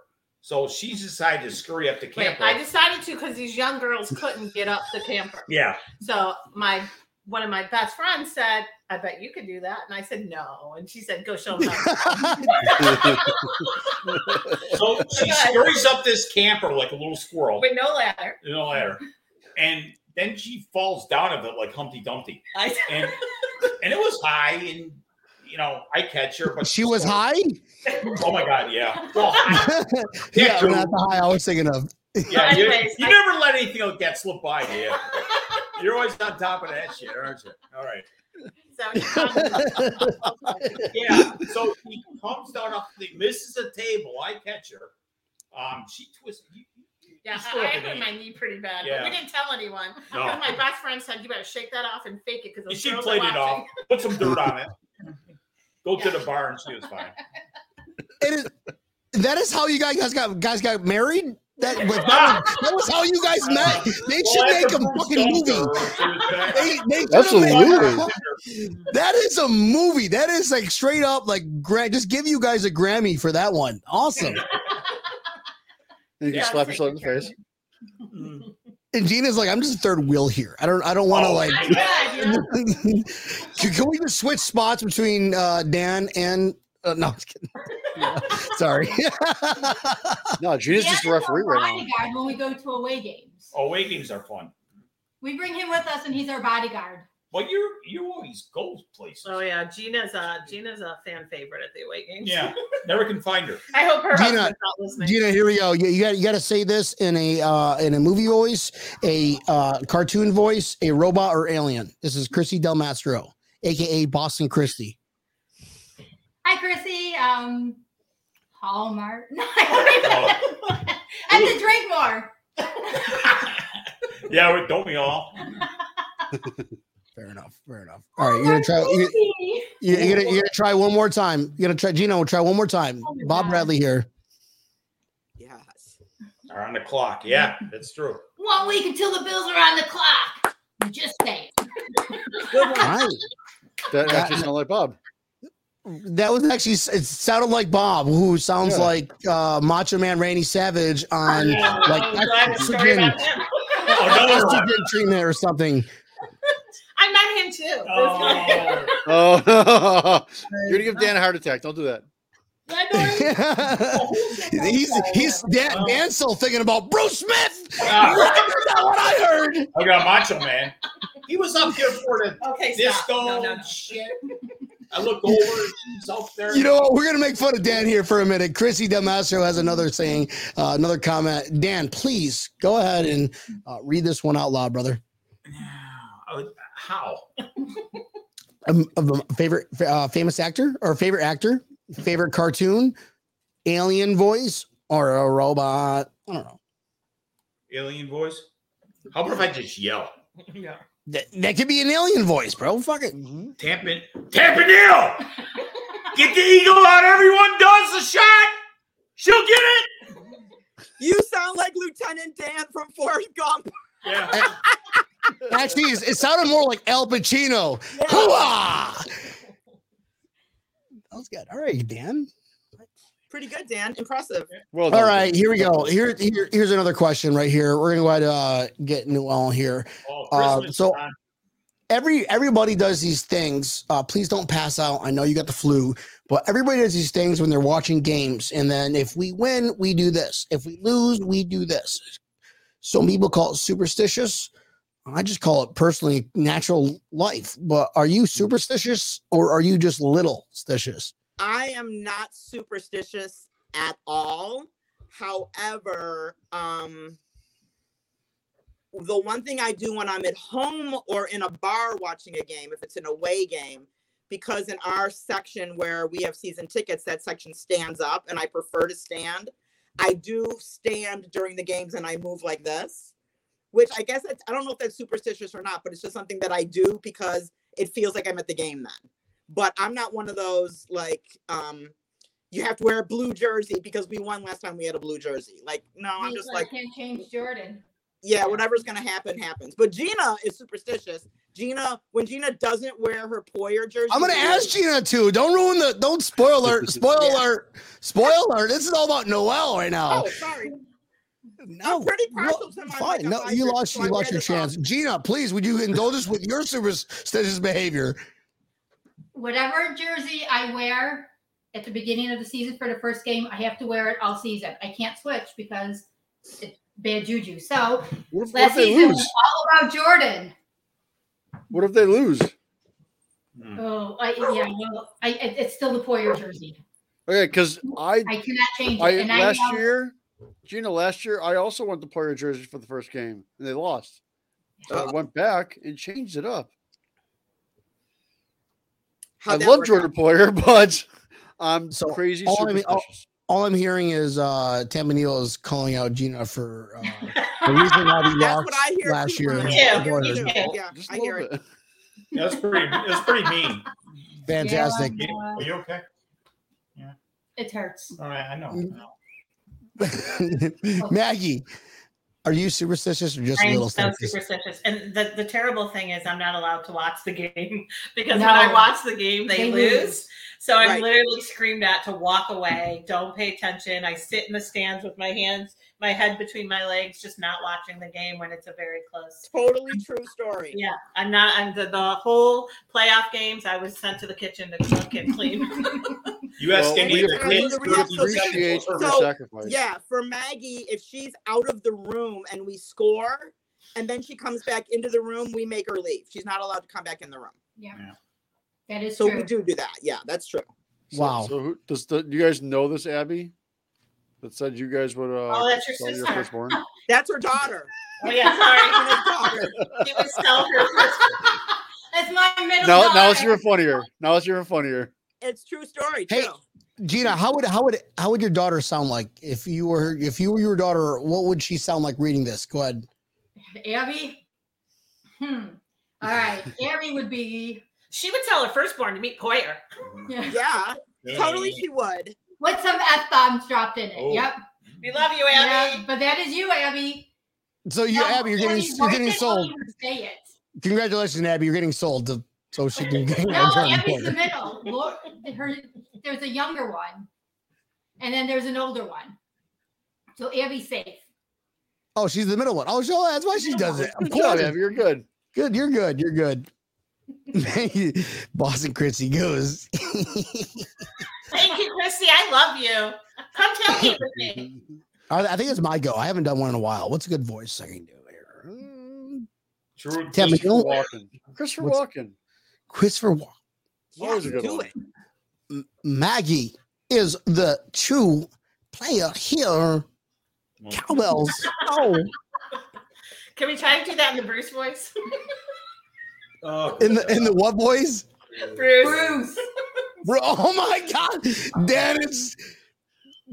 So she decided to scurry up the
Wait,
camper.
I decided to because these young girls couldn't get up the camper.
yeah,
So my one of my best friends said, "I bet you could do that," and I said, "No," and she said, "Go show them."
so she scurries up this camper like a little squirrel,
With no ladder.
No ladder, and then she falls down of it like Humpty Dumpty,
I
and and it was high, and you know, I catch her, but
She was high.
Oh my god, yeah. Well, I-
Yeah, not the high I was thinking of.
yeah. You, you never let anything else get slip by, do you? You're always on top of that shit, aren't you? All right.
So,
Yeah. So he comes down off the misses a table. I catch her. Um, she twists. You, you-
yeah, I, I hurt my
knee.
knee pretty bad,
Yeah.
but we didn't tell anyone.
No.
Because my best friend said, "You better shake that off and fake it." Because
She played it off. Put some dirt on it. Go to the bar and she was fine.
It is. That is how you guys got guys got married. That, was- that, was, that was how you guys met. They should
Well,
make a fucking movie.
her, she was back.
They, they should have made-
Absolutely.
That is a movie. That is like straight up like gra- just give you guys a Grammy for that one. Awesome.
You can
Yeah,
slap yourself in the face.
And Gina's like, I'm just a third wheel here. I don't I don't want to
Oh,
like
I'm good, you know?
can, can we just switch spots between uh Dan and uh, no, I'm just kidding. Sorry.
No, Gina's
Dan
just a referee right now.
bodyguard when we go to away games.
Away games are fun.
We bring him with us, and he's our bodyguard.
But you you always go places.
Oh yeah, Gina's a Gina's a fan favorite at the away games.
Yeah. Never can find her.
I hope her
Gina-
husband's not listening.
Gina, here we go. You, you got you got to say this in a uh, in a movie voice, a uh, cartoon voice, a robot or alien. This is Chrissy Del Mastro, aka Boston Christie.
Hi, Chrissy. Um, Hallmark. No, I don't even- I have to drink more.
Yeah, we- don't we all?
Fair enough. Fair enough. All right, you're gonna try. You, you, you're gonna you're gonna try one more time. You're gonna try. Gino, try one more time.
Oh
Bob
God.
Bradley here.
Yes.
Are on the clock. Yeah, that's true.
One week until the Bills are on the clock. You just say it.
Good one.
right.
That actually sounded like Bob.
That was actually it sounded like Bob, who sounds
Yeah.
like uh, Macho Man Randy Savage on
Yeah,
like
I'm glad Oh, the story
estrogen,
about him.
Another one.
estrogen treatment or something.
I met him too.
Oh,
Oh, you're gonna give Dan a heart attack. Don't do that.
he's he's Dan, Dan's still thinking about Bruce Smith.
Ah.
That's not what I heard.
I got Macho Man. He was up here for the
Okay, stop.
disco
No, no, no.
shit. I look over, she's out there.
You know what? We're gonna make fun of Dan here for a minute. Chrissy Del Mastro has another saying, uh, another comment. Dan, please go ahead and uh, read this one out loud, brother.
Uh, How?
Um, um, favorite uh, famous actor or favorite actor, favorite cartoon, alien voice or a robot? I don't know.
Alien voice? How about if I just yell?
Yeah.
That, that could be an alien voice, bro. Fuck it.
Tampin Tampanil! Get the eagle out, everyone does the shot! She'll get it!
You sound like Lieutenant Dan from Forrest Gump.
Yeah.
Actually, it sounded more like Al Pacino. Hooah! That was good. All right, Dan.
Pretty good, Dan. Impressive.
Well done.
All right, here we go. Here, here, here's another question right here. We're gonna go ahead and uh, get New on here.
Oh,
Uh, so-
time.
Every everybody does these things. Uh, please don't pass out. I know you got the flu, but everybody does these things when they're watching games. And then if we win, we do this. If we lose, we do this. Some people call it superstitious. I just call it personally natural life. But are you superstitious or are you just little stitious?
I am not superstitious at all. However, um, the one thing I do when I'm at home or in a bar watching a game, if it's an away game, because in our section where we have season tickets, that section stands up and I prefer to stand. I do stand during the games and I move like this, which I guess it's, I don't know if that's superstitious or not, but it's just something that I do because it feels like I'm at the game then. But I'm not one of those like, um, you have to wear a blue jersey because we won last time we had a blue jersey. Like, no, I'm just like,
can't change Jordan.
yeah, whatever's gonna happen happens. But Gina is superstitious. Gina, when Gina doesn't wear her Poyer jersey,
I'm gonna
she
ask Gina too. Don't ruin the. Don't spoil alert. Spoil
Yeah.
alert. Spoil alert. This is all about Noel right now.
Oh, sorry.
No,
I'm pretty
no,
partial to my
fine. No, you
eyes,
lost.
so
You
I
lost your
this off.
chance. Gina, please, would you indulge us with your superstitious behavior?
Whatever jersey I wear at the beginning of the season for the first game, I have to wear it all season. I can't switch because it's bad juju. So
What if, what if they
season
lose?
was all about Jordan.
What if they lose?
Mm.
Oh, I, yeah, well, I, it's still the Poyer jersey.
Okay, because I,
I cannot change it.
I
and I
last
know-
year, Gina, last year I also went to Poyer jersey for the first game and they lost. So I went back and changed it up.
How'd
I love Jordan
out?
Poyer, but I'm
So,
crazy
all I mean, all, all I'm, hearing is uh Tampa Neal is calling out Gina for uh, the reason why we lost
what I hear
last year.
Yeah,
I hear it.
Yeah.
Yeah,
Just
I
a
hear
little
it.
bit.
That's pretty. That's pretty mean.
Fantastic.
Yeah,
Are you okay? Yeah.
it hurts.
All right, I know. I know.
Maggie, are you superstitious or just a
I'm
little
so
superstitious?
superstitious. And the, the terrible thing is I'm not allowed to watch the game because
No.
when I watch the game, they,
They
lose.
lose.
So I'm
Right.
literally screamed at to walk away. Don't pay attention. I sit in the stands with my hands, my head between my legs, just not watching the game when it's a very close.
Totally true story.
Yeah, I'm not. I'm the, the whole playoff games. I was sent to the kitchen to cook and clean.
You ask
Well,
any
we
of the
appreciate-
kids.
we
who
have
do
to
appreciate
seconds
your
So,
sacrifice.
Yeah, for Maggie, if she's out of the room and we score, and then she comes back into the room, we make her leave. She's not allowed to come back in the room.
That is
So
true.
we do do that. Yeah, that's true.
So-
Wow.
So who does the you guys know this Abby? That said you guys would uh
Oh, that's your
sell
sister.
firstborn?
That's her daughter.
oh yeah, sorry.
Gina's daughter.
She was sell her.
That's my middle
Now
daughter.
now it's even funnier. Now it's even funnier.
It's true story.
Hey,
too.
Gina, how would how would how would your daughter sound like if you were if you were your daughter? What would she sound like reading this? Go ahead.
Abby. Hmm. All right. Abby would be.
She would tell her firstborn to meet Poyer. Mm-hmm.
Yeah, totally she would.
With some f bombs dropped in it.
Oh.
Yep.
We love you,
Yeah,
Abby.
but that is you, Abby.
So you,
No,
Abby, you're getting
Abby,
you're getting sold.
Say it.
Congratulations, Abby. You're getting sold to so she can get
No, Abby's the middle. Lord, her, there's a younger one, and then there's an older one. So Abby's safe.
Oh, she's the middle one. Oh, so that's why she does it. Of
Good
course.
Abby. You're good.
Good. You're good. You're good. Boston Chrissy goes.
Thank you, Christy. I love you. Come tell me everything.
I I think it's my go. I haven't done one in a while. What's a good voice I can do here?
True.
Christopher Walken. Christopher Walken.
Christopher Wa-
Yeah,
Always a good
do
one.
it.
Maggie is the true player here. Cowbells. Oh,
Can we try to do that in the Bruce voice?
Oh,
in the in the what boys?
Bruce.
Bruce.
Bro, oh my God, Dan is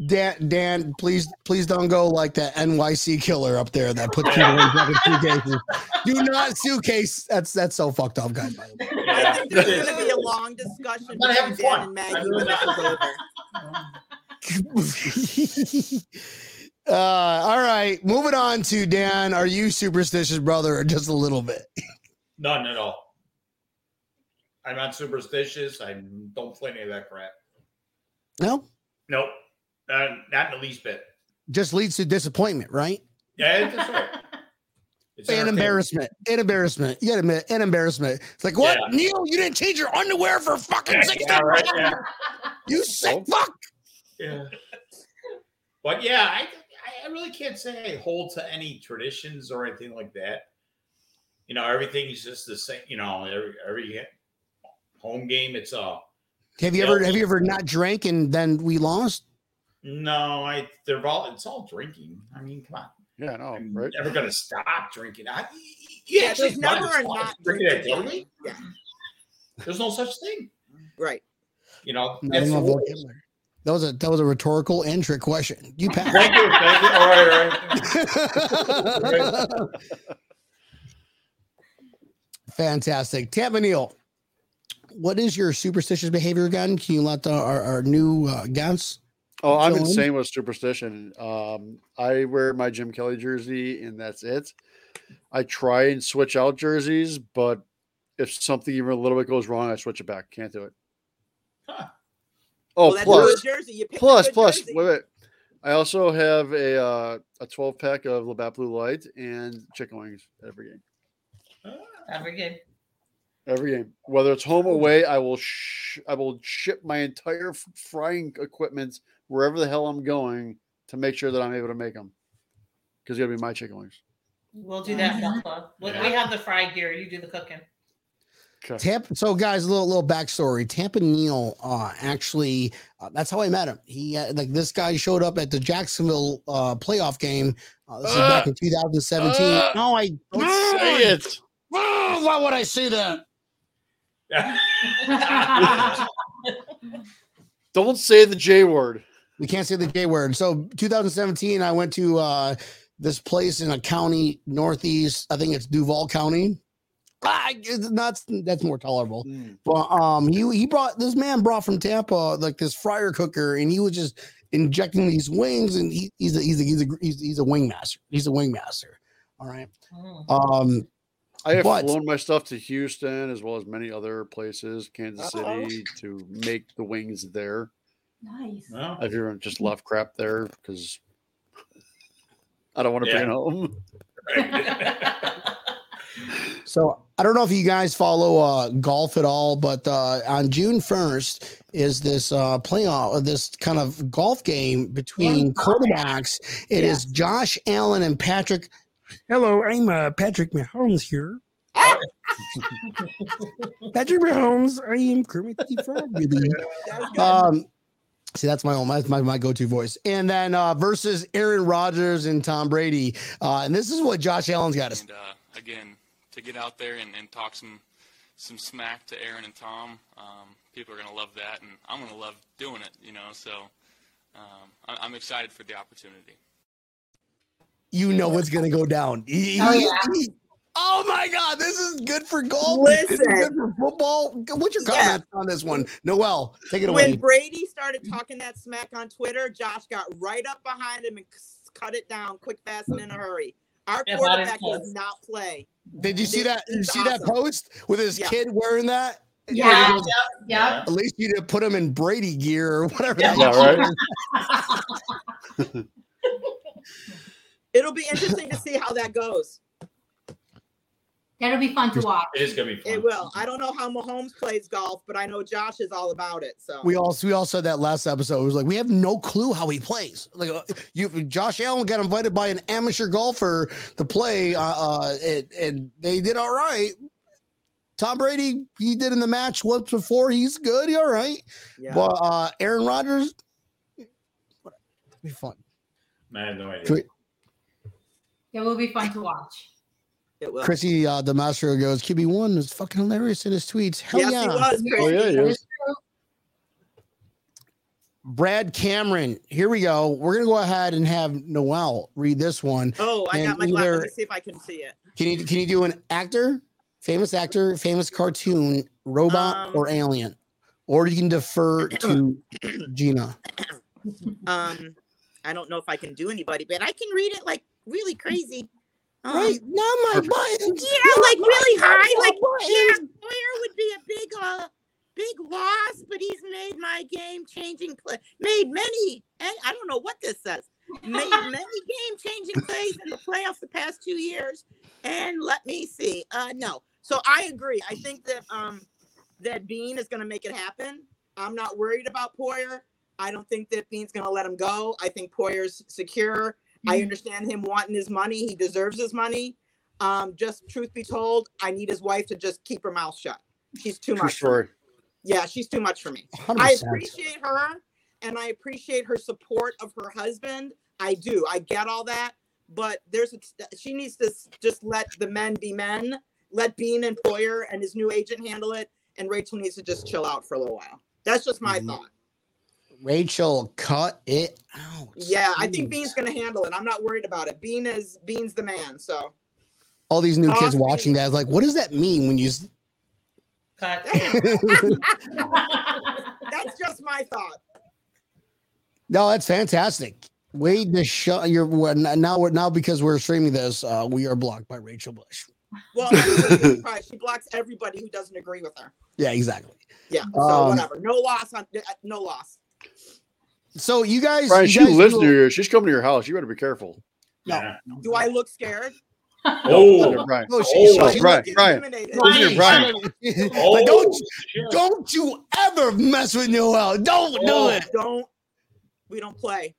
Dan. Dan, please, please don't go like that NYC killer up there that put people in fucking suitcases. Do not suitcase. That's that's so fucked up, guys. by the way.
I
Yeah.
think there's going to be a long discussion
I'm not having
Dan
fun.
and Maggie
I'm
when this is over.
uh, all right, moving on to Dan. Are you superstitious, brother, or just a little bit?
None at all. I'm not superstitious. I don't play any of that crap.
No,
Nope. Uh, not in the least bit.
just leads to disappointment, right?
Yeah, right. It's
An embarrassment. An embarrassment. You gotta admit, an embarrassment. It's like, what?
Yeah.
Neil, you didn't change your underwear for fucking
Yeah,
six
yeah, right, yeah.
You sick fuck.
Yeah. But yeah, I I really can't say I hold to any traditions or anything like that. You know, everything's just the same. You know, every every home game, it's uh
Have you
Yeah.
ever have you ever not drank and then we lost?
no, I they're all it's all drinking. I mean, come on,
Yeah, no,
I'm
right?
never gonna stop drinking. I,
Yeah,
actually
there's never a not
drinking at
drinking Yeah,
There's no such thing.
right.
You know,
Not
that's
in
the
my
rules.
vocabulary. That was a that was a rhetorical and trick question. You passed.
Thank you, thank you. All right, all right.
Fantastic. Tampa Neal, what is your superstitious behavior again? Can you let the, our, our new uh, guests?
Oh, I'm
Joan?
insane with superstition. Um, I wear my Jim Kelly jersey, and that's it. I try and switch out jerseys, but if something even a little bit goes wrong, I switch it back. Can't do it.
Huh.
Oh,
well,
plus,
a good jersey. You
plus,
good
plus,
jersey.
wait, wait. I also have a uh, a 12 pack of Labatt Blue Light and chicken wings every game.
Every game.
Every game, whether it's home away, I will sh- I will ship my entire f- frying equipment wherever the hell I'm going to make sure that I'm able to make them. Because it's gonna be my chicken wings.
We'll do that. Buffalo. We,
Yeah.
we have the fry gear. You do the cooking.
Okay.
Tampa. So, guys, a little little backstory. Tampa Neal, uh, actually, uh, that's how I met him. He uh, like this guy showed up at the Jacksonville uh, playoff game. Uh, this is back in 2017.
Uh,
no, I
Don't say it.
Oh, why would I say that?
Don't say the J word.
We can't say the J word. So 2017, I went to uh, this place in a county northeast. I think it's Duval County. Ah, it's not that's more tolerable. But um, he he brought this man brought from Tampa like this fryer cooker, and he was just injecting these wings, and he, he's a he's a he's a he's, he's a wing master. He's a wing master. All right.
Mm.
Um,
I have
But-
flown my stuff to Houston as well as many other places, Kansas
Uh-oh.
City, to make the wings there.
nice.
No.
I've even just left crap there because I don't want to bring it home.
So I don't know if you guys follow uh, golf at all, but uh, on June first is this uh, playoff, uh, this kind of golf game between quarterbacks. It is Josh Allen and Patrick. Hello, I'm uh, Patrick Mahomes here. Patrick Mahomes, I am Kermit the Frog. baby. Um, see, that's my own my, my, my go-to voice. And then uh, versus Aaron Rodgers and Tom Brady. Uh, and this is what Josh Allen's got to
And uh, again, to get out there and, and talk some some smack to Aaron and Tom, um, people are gonna love that, and I'm gonna love doing it. You know, so um, I, I'm excited for the opportunity.
You know what's going to go down. He-
Oh, yeah.
he- oh my God, this is good for golf. This is good for football. What's your
Yeah.
comment on this one, Noel? Take it away. When.
Brady started talking that smack on Twitter, Josh got right up behind him and cut it down quick, fast, and in a hurry. Our
Yeah,
quarterback does not play.
Did you see that? You
is
see that post with his
Yeah.
kid wearing that?
Yeah. yeah.
At
Yep.
least you did put him in Brady gear or whatever.
Yeah.
that
Yeah, right?
It'll be interesting to see how that goes.
That'll be fun to watch.
It is gonna be fun.
It will. I don't know how Mahomes plays golf, but I know Josh is all about it. So
We all we all said that last episode. It was like we have no clue how he plays. Like uh, you, Josh Allen got invited by an amateur golfer to play, uh, uh and, and they did all right. Tom Brady, he did in the match once before. He's good. He all right.
yeah.
But uh Aaron Rodgers, be fun.
Man, I have no idea.
Twi-
It will be fun to watch.
it will.
Chrissy uh, Damasio goes, QB one is fucking hilarious in his tweets. Hell
yes,
yeah.
he was.
Oh, yeah,
Christy.
he is.
Brad Cameron, here we go. We're gonna go ahead and have Noel read this one.
Oh, I
And
got my glass.
either-
Let me see if I can see it.
Can you can you do an actor, famous actor, famous cartoon, robot,
Um,
or alien? Or you can defer to Gina.
Um, I don't know if I can do anybody, but I can read it like really crazy. Um,
Right, not my
Perfect.
buttons.
Yeah, like really high. Like yeah, Poyer would be a big uh big loss, but he's made my game changing play. Made many. And I don't know what this says. Made many game changing plays in the playoffs the past two years. And let me see. Uh no. So I agree. I think that um that Beane is going to make it happen. I'm not worried about Poyer. I don't think that Beane's going to let him go. I think Poyer's secure. I understand him wanting his money. He deserves his money. Um, just truth be told, I need his wife to just keep her mouth shut. She's too much. for
story.
Yeah, she's too much for me.
100%.
I appreciate her and I appreciate her support of her husband. I do. I get all that, but there's a, she needs to just let the men be men. Let Beane and Poyer and his new agent handle it, and Rachel needs to just chill out for a little while. That's just my
Mhm.
thought.
Rachel, cut it out.
Yeah, I think
Jeez.
Beane's gonna handle it. I'm not worried about it. Beane is Beane's the man. So
All these new kids watching
me.
that, like, what does that mean when you?
Cut.
that's just my thought.
no, that's fantastic. Wait to shut your well, n- now. We're now because we're streaming this. Uh, we are blocked by Rachel Bush.
Well, everybody is surprised. she blocks everybody who doesn't agree with her.
Yeah, exactly.
Yeah, so
Um,
whatever. No loss on uh, no loss.
So you guys,
Brian,
you
she
guys
lives
do-
near you. She's coming to your house. You better be careful.
No.
Yeah.
Do I look scared?
Oh,
Brian.
Oh, she,
Oh,
she-
I
Brian,
look
Brian.
intimidated.
Listen here, Brian.
oh,
don't
shit.
don't you ever mess with Noel. Don't do
Oh.
it.
Don't. We don't play.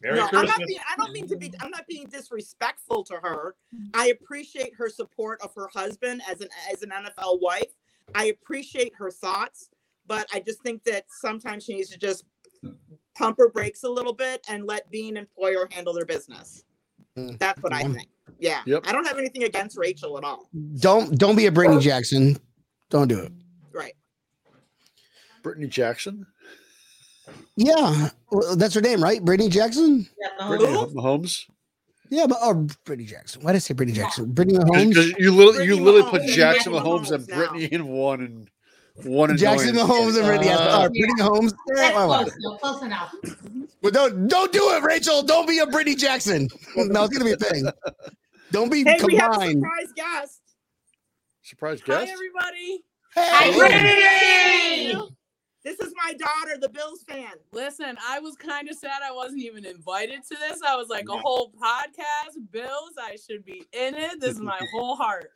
Merry
no, I'm not being. I don't mean to be. I'm not being disrespectful to her. I appreciate her support of her husband as an as an NFL wife, I appreciate her thoughts, but I just think that sometimes she needs to just pump her brakes a little bit and let Beane and Poyer handle their business.
Mm.
That's what I think. Yeah.
Yep.
I don't have anything against Rachel at all.
Don't don't be a Brittany Jackson. Don't do it.
Right.
Brittany Jackson,
Yeah, well, that's her name, right? Brittany Jackson.
Yeah,
Brittany Mahomes.
Yeah, but oh, Brittany Jackson. Why did I say Brittany Jackson? Brittany Mahomes.
Because you literally, you literally
Mahomes.
put Jackson
Mahomes
Mahomes and
now.
Brittany in one and one.
Jackson
annoyance.
Mahomes and Brittany.
Uh,
Uh, Brittany Mahomes.
That's
why not?
close, though, close enough.
But don't don't do it, Rachel. Don't be a Brittany Jackson. No, it's gonna be a thing. Don't be
Hey, we have a
combined.
surprise guest.
surprise
Hi,
guest.
everybody.
Hey,
Brittany!
This is my daughter, the Bills fan.
Listen, I was kind of sad I wasn't even invited to this. I was like, a whole podcast, Bills. I should be in it. This is my whole heart.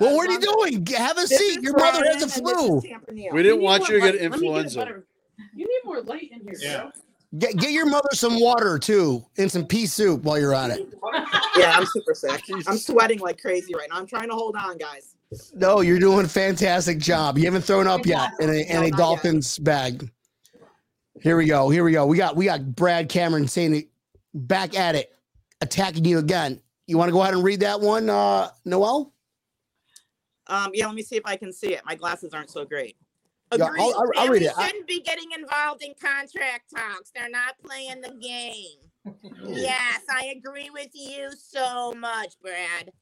Well, what are you doing? Have a
This
seat. Your brother has
Brian,
the flu.
We didn't
need
want you to get
light. Let me a
influenza.
better- You need more light in here.
Yeah.
Get, get your mother some water too, and some pea soup while you're at it.
Yeah, I'm super sick. I'm sweating like crazy right now. I'm trying to hold on, guys.
No, you're doing a fantastic job. You haven't thrown up yet in a, in
No,
a
not yet.
Dolphins bag. Here we go. Here we go. We got we got Brad Cameron saying it back at it, attacking you again. You want to go ahead and read that one, uh, Noel?
Um, yeah, let me see if I can see it. My glasses aren't so great.
Yeah, I'll- I'll- I'll read it.
Shouldn't be getting involved in contract talks. They're not playing the game. yes, I agree with you so much, Brad.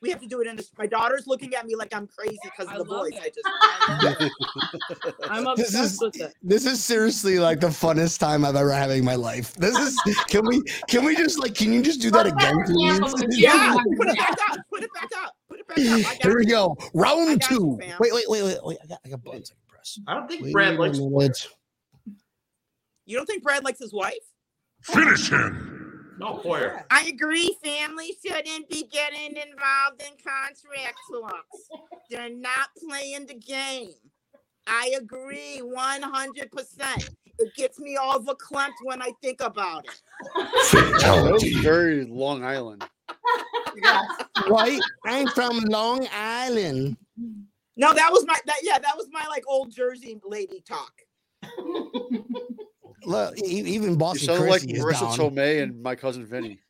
We have to do it in this. My daughter's looking at me like I'm crazy because
I
of the voice.
it.
I just.
I'm
This is-
with it.
This is seriously like the funnest time I've ever having in my life. This is can we can we just like can you just do that again, please?
Yeah, put it back up. Put it back up. Put it back up. I got
Here we go. Round
got you,
two.
fam.
Wait, wait, wait, wait, wait. I got I got buttons I can press.
I don't think
Wait
Brad likes
minute.
You don't think Brad likes his wife? Finish him.
No Poyer.
I agree. Family shouldn't be getting involved in contract talks. They're not playing the game. I agree 100%. It gets me all verklempt when I think about it.
That was very Long Island.
Right? I'm from Long Island.
No, that was my that yeah, that was my like old Jersey lady talk.
Look, even
You
Boston
sound like
Marisa.
Tomei and my cousin Vinny.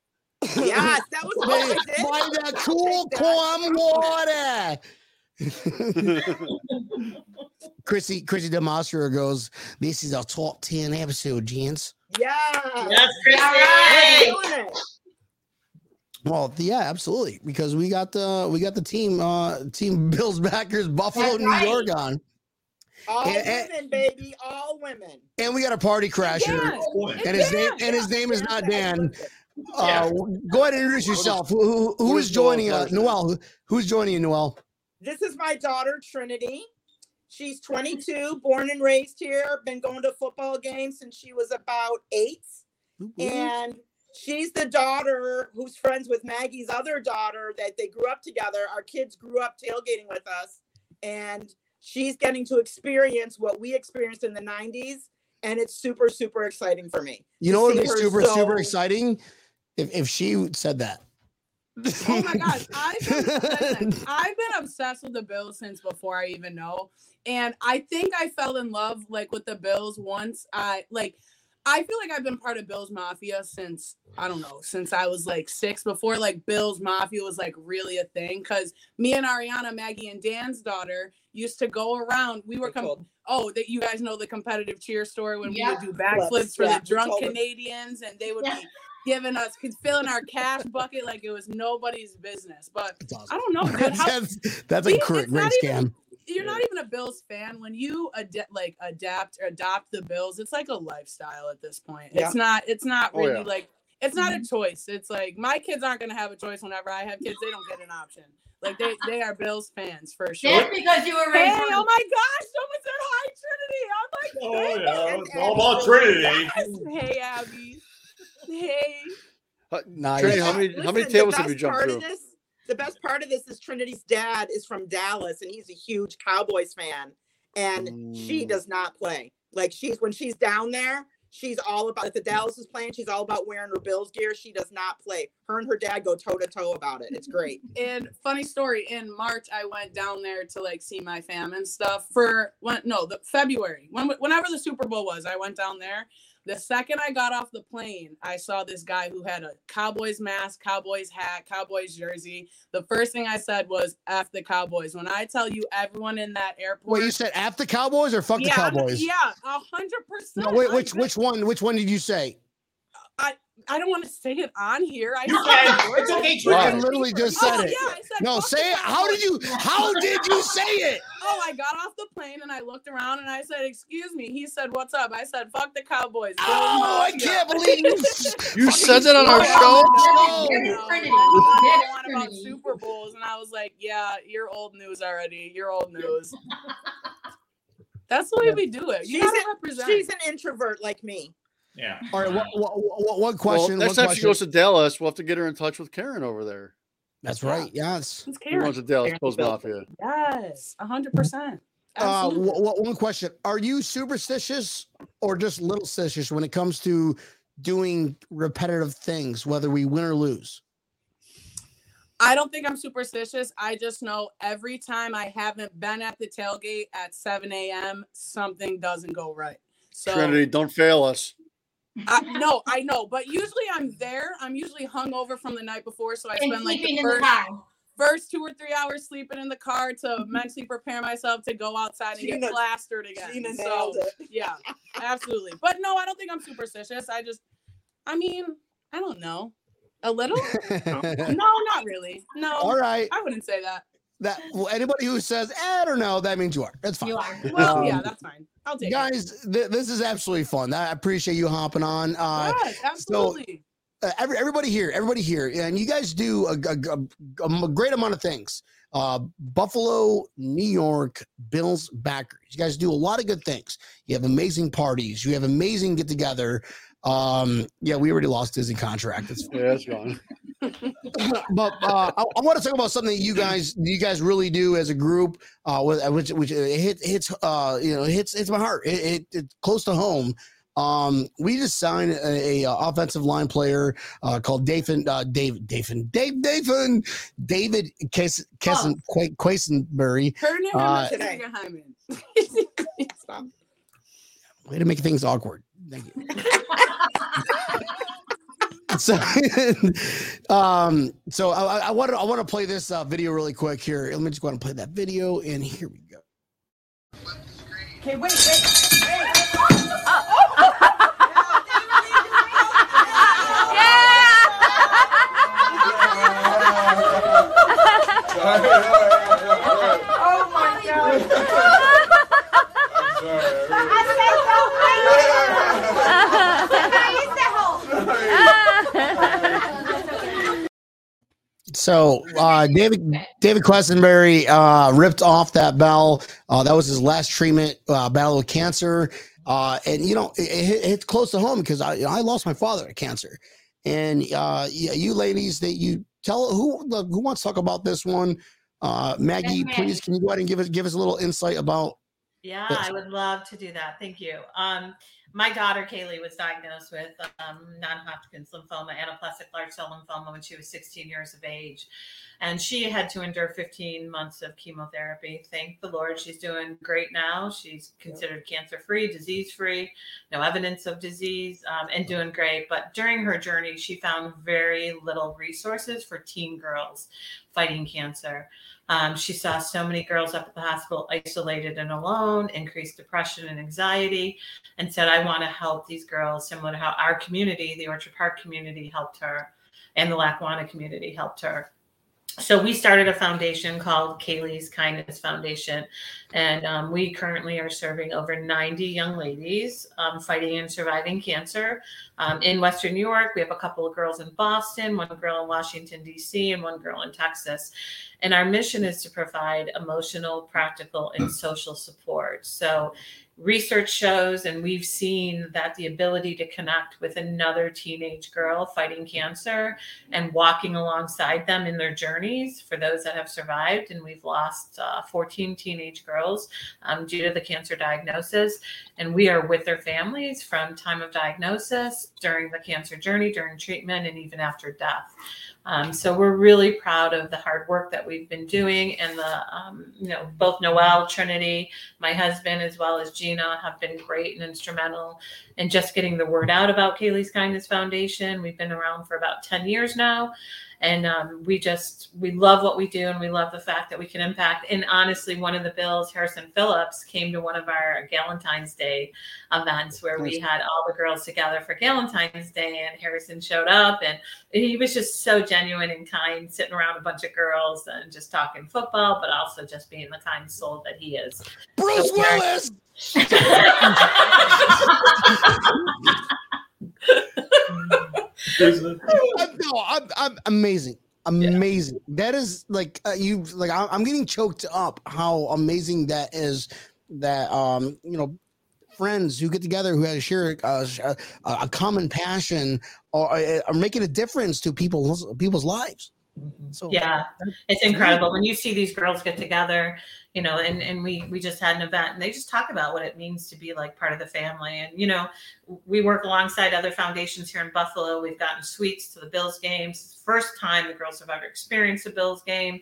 Yes, that was what
Wait,
I did.
buy that
I'll
cool
take that.
calm water. Chrissy Chrissy Demastro goes, This is our top 10 episode, gents.
Yeah.
Yes, Christy.
We're doing it.
Well, yeah, absolutely. Because we got the we got the team, uh team Bills backers, Buffalo,
That's
New
right.
York on.
All
And- and-
women, baby, all women.
And we got a party crasher.
Yeah.
And his name and his name is not Dan. Uh, go ahead and introduce yourself. Who, who, who
Who
is
is Noel
joining uh, Noel? Who- Who's joining you, Noel?
This is my daughter, Trinity. She's 22, born and raised here, been going to football games since she was about eight. And she's the daughter who's friends with Maggie's other daughter that they grew up together. Our kids grew up tailgating with us. And she's getting to experience what we experienced in the 90s. And it's super, super exciting for me.
You know what would be super,
so-
super exciting? If, if she said that.
Oh my gosh, I've been, I've been obsessed with the Bills since before I even know, and I think I fell in love like with the Bills once I like. I feel like I've been part of Bills Mafia since I don't know since I was like six. Before like Bills Mafia was like really a thing, because me and Ariana, Maggie, and Dan's daughter used to go around. We were com-
Cool.
oh that you guys know the competitive cheer story when
Yeah.
we would do backflips for
Yeah,
the drunk. Canadians, and they would
Yeah.
be giving us could filling our cash bucket like it was nobody's business. But
awesome.
I don't know, dude. How,
that's that's a
See,
great,
it's even-
scam.
You're not even a Bills fan when you ad- like adapt or adopt the Bills. It's like a lifestyle at this point.
Yeah.
It's not. It's not
Oh,
really
yeah.
like. It's not a choice. It's like my kids aren't gonna have a choice. Whenever I have kids, they don't get an option. Like they they are Bills fans for sure.
That's because you were raised.
Hey, oh my gosh! Someone said hi, Trinity. I'm like,
Oh
hey,
yeah, it's all about
really
Trinity.
hey, Abby. Hey.
Uh,
Nice.
Trinity, how many how many tables have you jumped through?
this- the best part of this is Trinity's dad is from Dallas and he's a huge Cowboys fan. And she
Mm.
does not play. Like she's when she's down there, She's all about if the Dallas is playing, she's all about wearing her Bills gear. She does not play. Her and her dad go toe to toe about it. It's great.
And funny story, in March I went down there to like see my fam and stuff for when no the February when whenever the Super Bowl was, I went down there. The second I got off the plane, I saw this guy who had a Cowboys mask, Cowboys hat, Cowboys jersey. The first thing I said was "F the Cowboys." When I tell you, everyone in that airport.
Wait, you said "F the Cowboys" or "Fuck
yeah,
the Cowboys"?
Yeah, a hundred percent.
No, wait, which which one? Which one did you say?
I I don't want to say it on here. I
You
said
can. It's okay,
You
Jordan.
literally just
Oh,
said it.
yeah, I said
No, say it. How did you? How did you say it?
Oh, I got off the plane and I looked around and I said, "Excuse me." He said, "What's up?" I said, "Fuck the Cowboys." Bills
Oh, I
Mafia."
can't believe you.
You said that on our show?
no, no,
Trinity.
no, I don't want about
Trinity.
Super Bowls, and I was like, "Yeah, you're old news already. You're old news." That's the way we do it. You
She's
gotta
a-
represent.
She's an introvert like me.
Yeah.
All right, what, what, what, what
Well,
question?
next
what
time she goes to Dallas, we'll have to get her in touch with Karen over there.
That's right. Yes.
It's
Who runs
Karen.
the Dallas
Karen
Bills
Bill.
Mafia?
Yes, hundred percent.
Uh, wh- wh- one question: Are you superstitious or just little stitious when it comes to doing repetitive things, whether we win or lose?
I don't think I'm superstitious. I just know every time I haven't been at the tailgate at 7 a.m., something doesn't go right. So
Trinity, don't fail us.
I, no, I know, but usually I'm there. I'm usually hungover from the night before, so I
And
spend like
sleeping
the
in the
first,
car.
first two or three hours sleeping in the car to mm-hmm. mentally prepare myself to go outside and
Gina-
get plastered again.
Gina
so
it.
yeah, absolutely. But no, I don't think I'm superstitious. I just, I mean, I don't know, a little. no, not really. No,
All right.
I wouldn't say that.
That well, anybody who says I don't know, that means you are. That's fine.
You are.
Well, yeah,
Um,
that's fine. I'll take it.
Guys, th- this is absolutely fun. I appreciate you hopping on. Uh,
Yes, absolutely.
uh, every, everybody here, everybody here, and you guys do a, a- a- a great amount of things. Uh, Buffalo, New York, Bills backers. You guys do a lot of good things. You have amazing parties. You have amazing get together. Um, yeah, we already lost Disney contract. It's
Yeah, it's gone.
but uh, I, I want to talk about something that you guys you guys really do as a group, uh, which which it hit, hits uh, you know hits hits my heart. It, it, it's close to home. Um, we just signed a, a, uh, offensive line player uh, called Dathan, uh, Dave, Dathan, Dave, Dathan, David Kes, Kessen, Qua- Quessenberry.
Her name
Uh,
is Jessica Hyman.
Way to make things awkward. Thank you. so, um, so I, I want to I want to play this uh, video really quick here. Let me just go and play that video, and here we go.
Okay, wait, wait.
Oh my god.
So uh, David David Quessenberry uh, ripped off that bell. Uh, that was his last treatment uh, battle with cancer, uh, and you know it, it's close to home because I I lost my father to cancer, and uh, yeah, you ladies that you tell who who wants to talk about this one. Uh, Maggie,
Maggie.
please can you go ahead and give us give us a little insight about
Yeah,
Yes.
I would love to do that. Thank you. Um, my daughter Kaely was diagnosed with um, non-Hodgkin's lymphoma, anaplastic large cell lymphoma, when she was 16 years of age, and she had to endure 15 months of chemotherapy. Thank the Lord, she's doing great now. She's considered cancer-free, disease-free, no evidence of disease, um, and doing great. But during her journey, she found very little resources for teen girls fighting cancer. Um, she saw so many girls up at the hospital isolated and alone, increased depression and anxiety, and said, I want to help these girls, similar to how our community, the Orchard Park community, helped her, and the Lackawanna community helped her. So we started a foundation called Kaely's Kindness Foundation, and um, we currently are serving over 90 young ladies um, fighting and surviving cancer um, in Western New York. We have a couple of girls in Boston, one girl in Washington D.C., and one girl in Texas And our mission is to provide emotional, practical, and social support. So research shows and we've seen that the ability to connect with another teenage girl fighting cancer and walking alongside them in their journeys for those that have survived and we've lost uh, 14 teenage girls um, due to the cancer diagnosis. And we are with their families from time of diagnosis during the cancer journey during treatment and even after death um, so we're really proud of the hard work that we've been doing, and the um, you know both Noel, Trinity, my husband, as well as Gina have been great and instrumental in just getting the word out about Kaely's Kindness Foundation. We've been around for about ten years now, and um, we just we love what we do and we love the fact that we can impact. And honestly one of the bills harrison phillips came to one of our galentine's day events where we had all the girls together for galentine's day and harrison showed up and he was just so genuine and kind sitting around a bunch of girls and just talking football but also just being the kind soul that he is.
Bruce
So-
willis! I'm, no, I'm, I'm amazing. Amazing. That is like uh, you like I- I'm getting choked up how amazing that is that um you know friends who get together who have share uh, a, a common passion or uh, are making a difference to people's people's lives. So
yeah it's incredible. when you see these girls get together you know and and we we just had an event and they just talk about what it means to be like part of the family. And you know we work alongside other foundations here in buffalo. We've gotten suites to the bills games. First time the girls have ever experienced a bills game.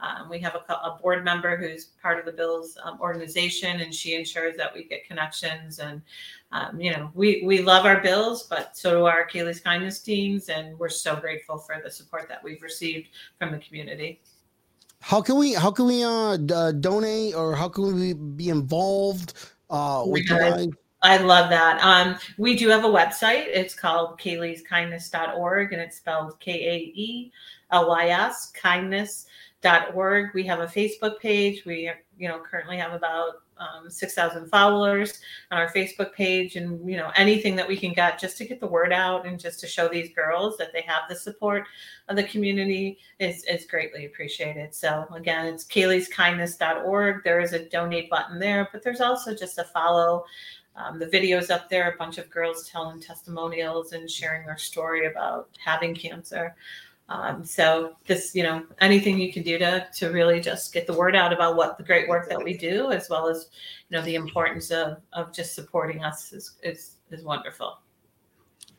Um, we have a, a board member who's part of the bills um, organization and she ensures that we get connections and um, you know we we love our bills but so do our Kaely's kindness teams and we're so grateful for the support that we've received from the community
How can we how can we uh, d- uh donate or how can we be involved uh with you
Yeah.
guys?
I love that. Um, we do have a website. It's called kaelyskindness.org and it's spelled K A E L Y S kindness.org. We have a Facebook page. We, you know, currently have about um, 6,000 followers on our Facebook page and, you know, anything that we can get just to get the word out and just to show these girls that they have the support of the community is, is greatly appreciated. So again, it's kaelyskindness.org. There is a donate button there, but there's also just a follow um, the videos up there, a bunch of girls telling testimonials and sharing their story about having cancer. Um, so this, you know, anything you can do to to really just get the word out about what the great work that we do, as well as you know the importance of of just supporting us is is is wonderful.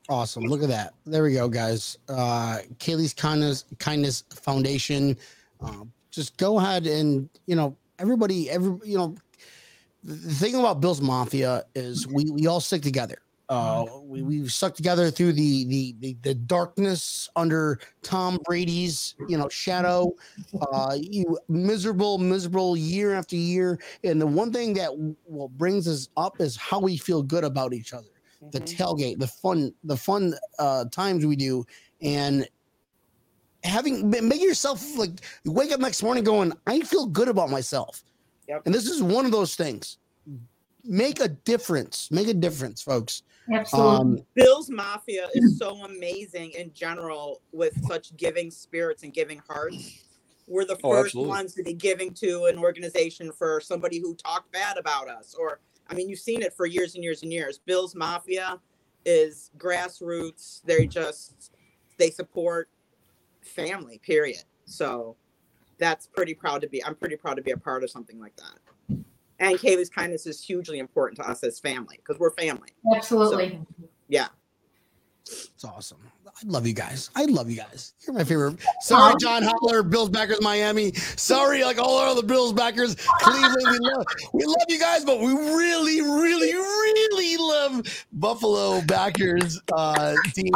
Awesome. Look at that. There we go, guys. Uh Kaely's Kindness Kindness Foundation. Uh, just go ahead and you know, everybody, every you know, the thing about Bill's Mafia is we we all stick together. Uh we we stuck together through the the the, the darkness under Tom Brady's, you know, shadow. Uh you miserable, miserable year after year. And the one thing that what brings us up is how we feel good about each other the tailgate, the fun, the fun uh, times we do, and having make yourself like you wake up next morning going, I feel good about myself.
Yep.
And this is one of those things. Make a difference. Make a difference, folks.
Absolutely.
Um,
Bill's Mafia is so amazing in general with such giving spirits and giving hearts. We're the
Oh,
first
absolutely.
ones to be giving to an organization for somebody who talked bad about us. Or, I mean, you've seen it for years and years and years. Bill's Mafia is grassroots. They just, they support family, period. So that's pretty proud to be, I'm pretty proud to be a part of something like that. And Kaely's kindness is hugely important to us as family because we're family.
Absolutely.
Yeah.
It's awesome. I love you guys. I love you guys. You're my favorite. Sorry, John Holler, Bills backers, Miami. Sorry, like all our other Bills backers, Cleveland. We love, we love you guys, but we really, really, really love Buffalo backers uh, team.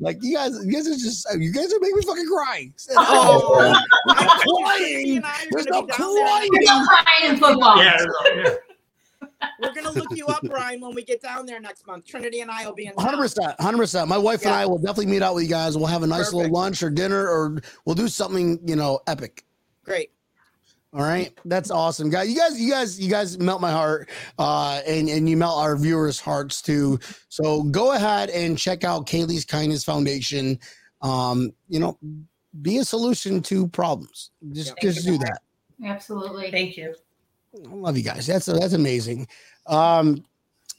Like you guys, you guys are just, you guys are making me fucking cry.
Oh,
I'm crying.
Trinity and I are
There's no
be down there.
crying.
There's no crying in football.
Yeah, yeah.
We're gonna look you up, Brian, when we get down there next month. Trinity and I will be in.
Hundred percent, hundred percent. My wife and I will definitely meet out with you guys. We'll have a nice little lunch or dinner, or we'll do something, you know, epic.
Great.
All right, that's awesome, guys. You guys, you guys, you guys melt my heart, uh, and and you melt our viewers' hearts too. So go ahead and check out Kaely's Kindness Foundation. Um, you know, be a solution to problems. Just
Thank
just do that.
Absolutely.
Thank you.
I love you guys. That's that's amazing. Um,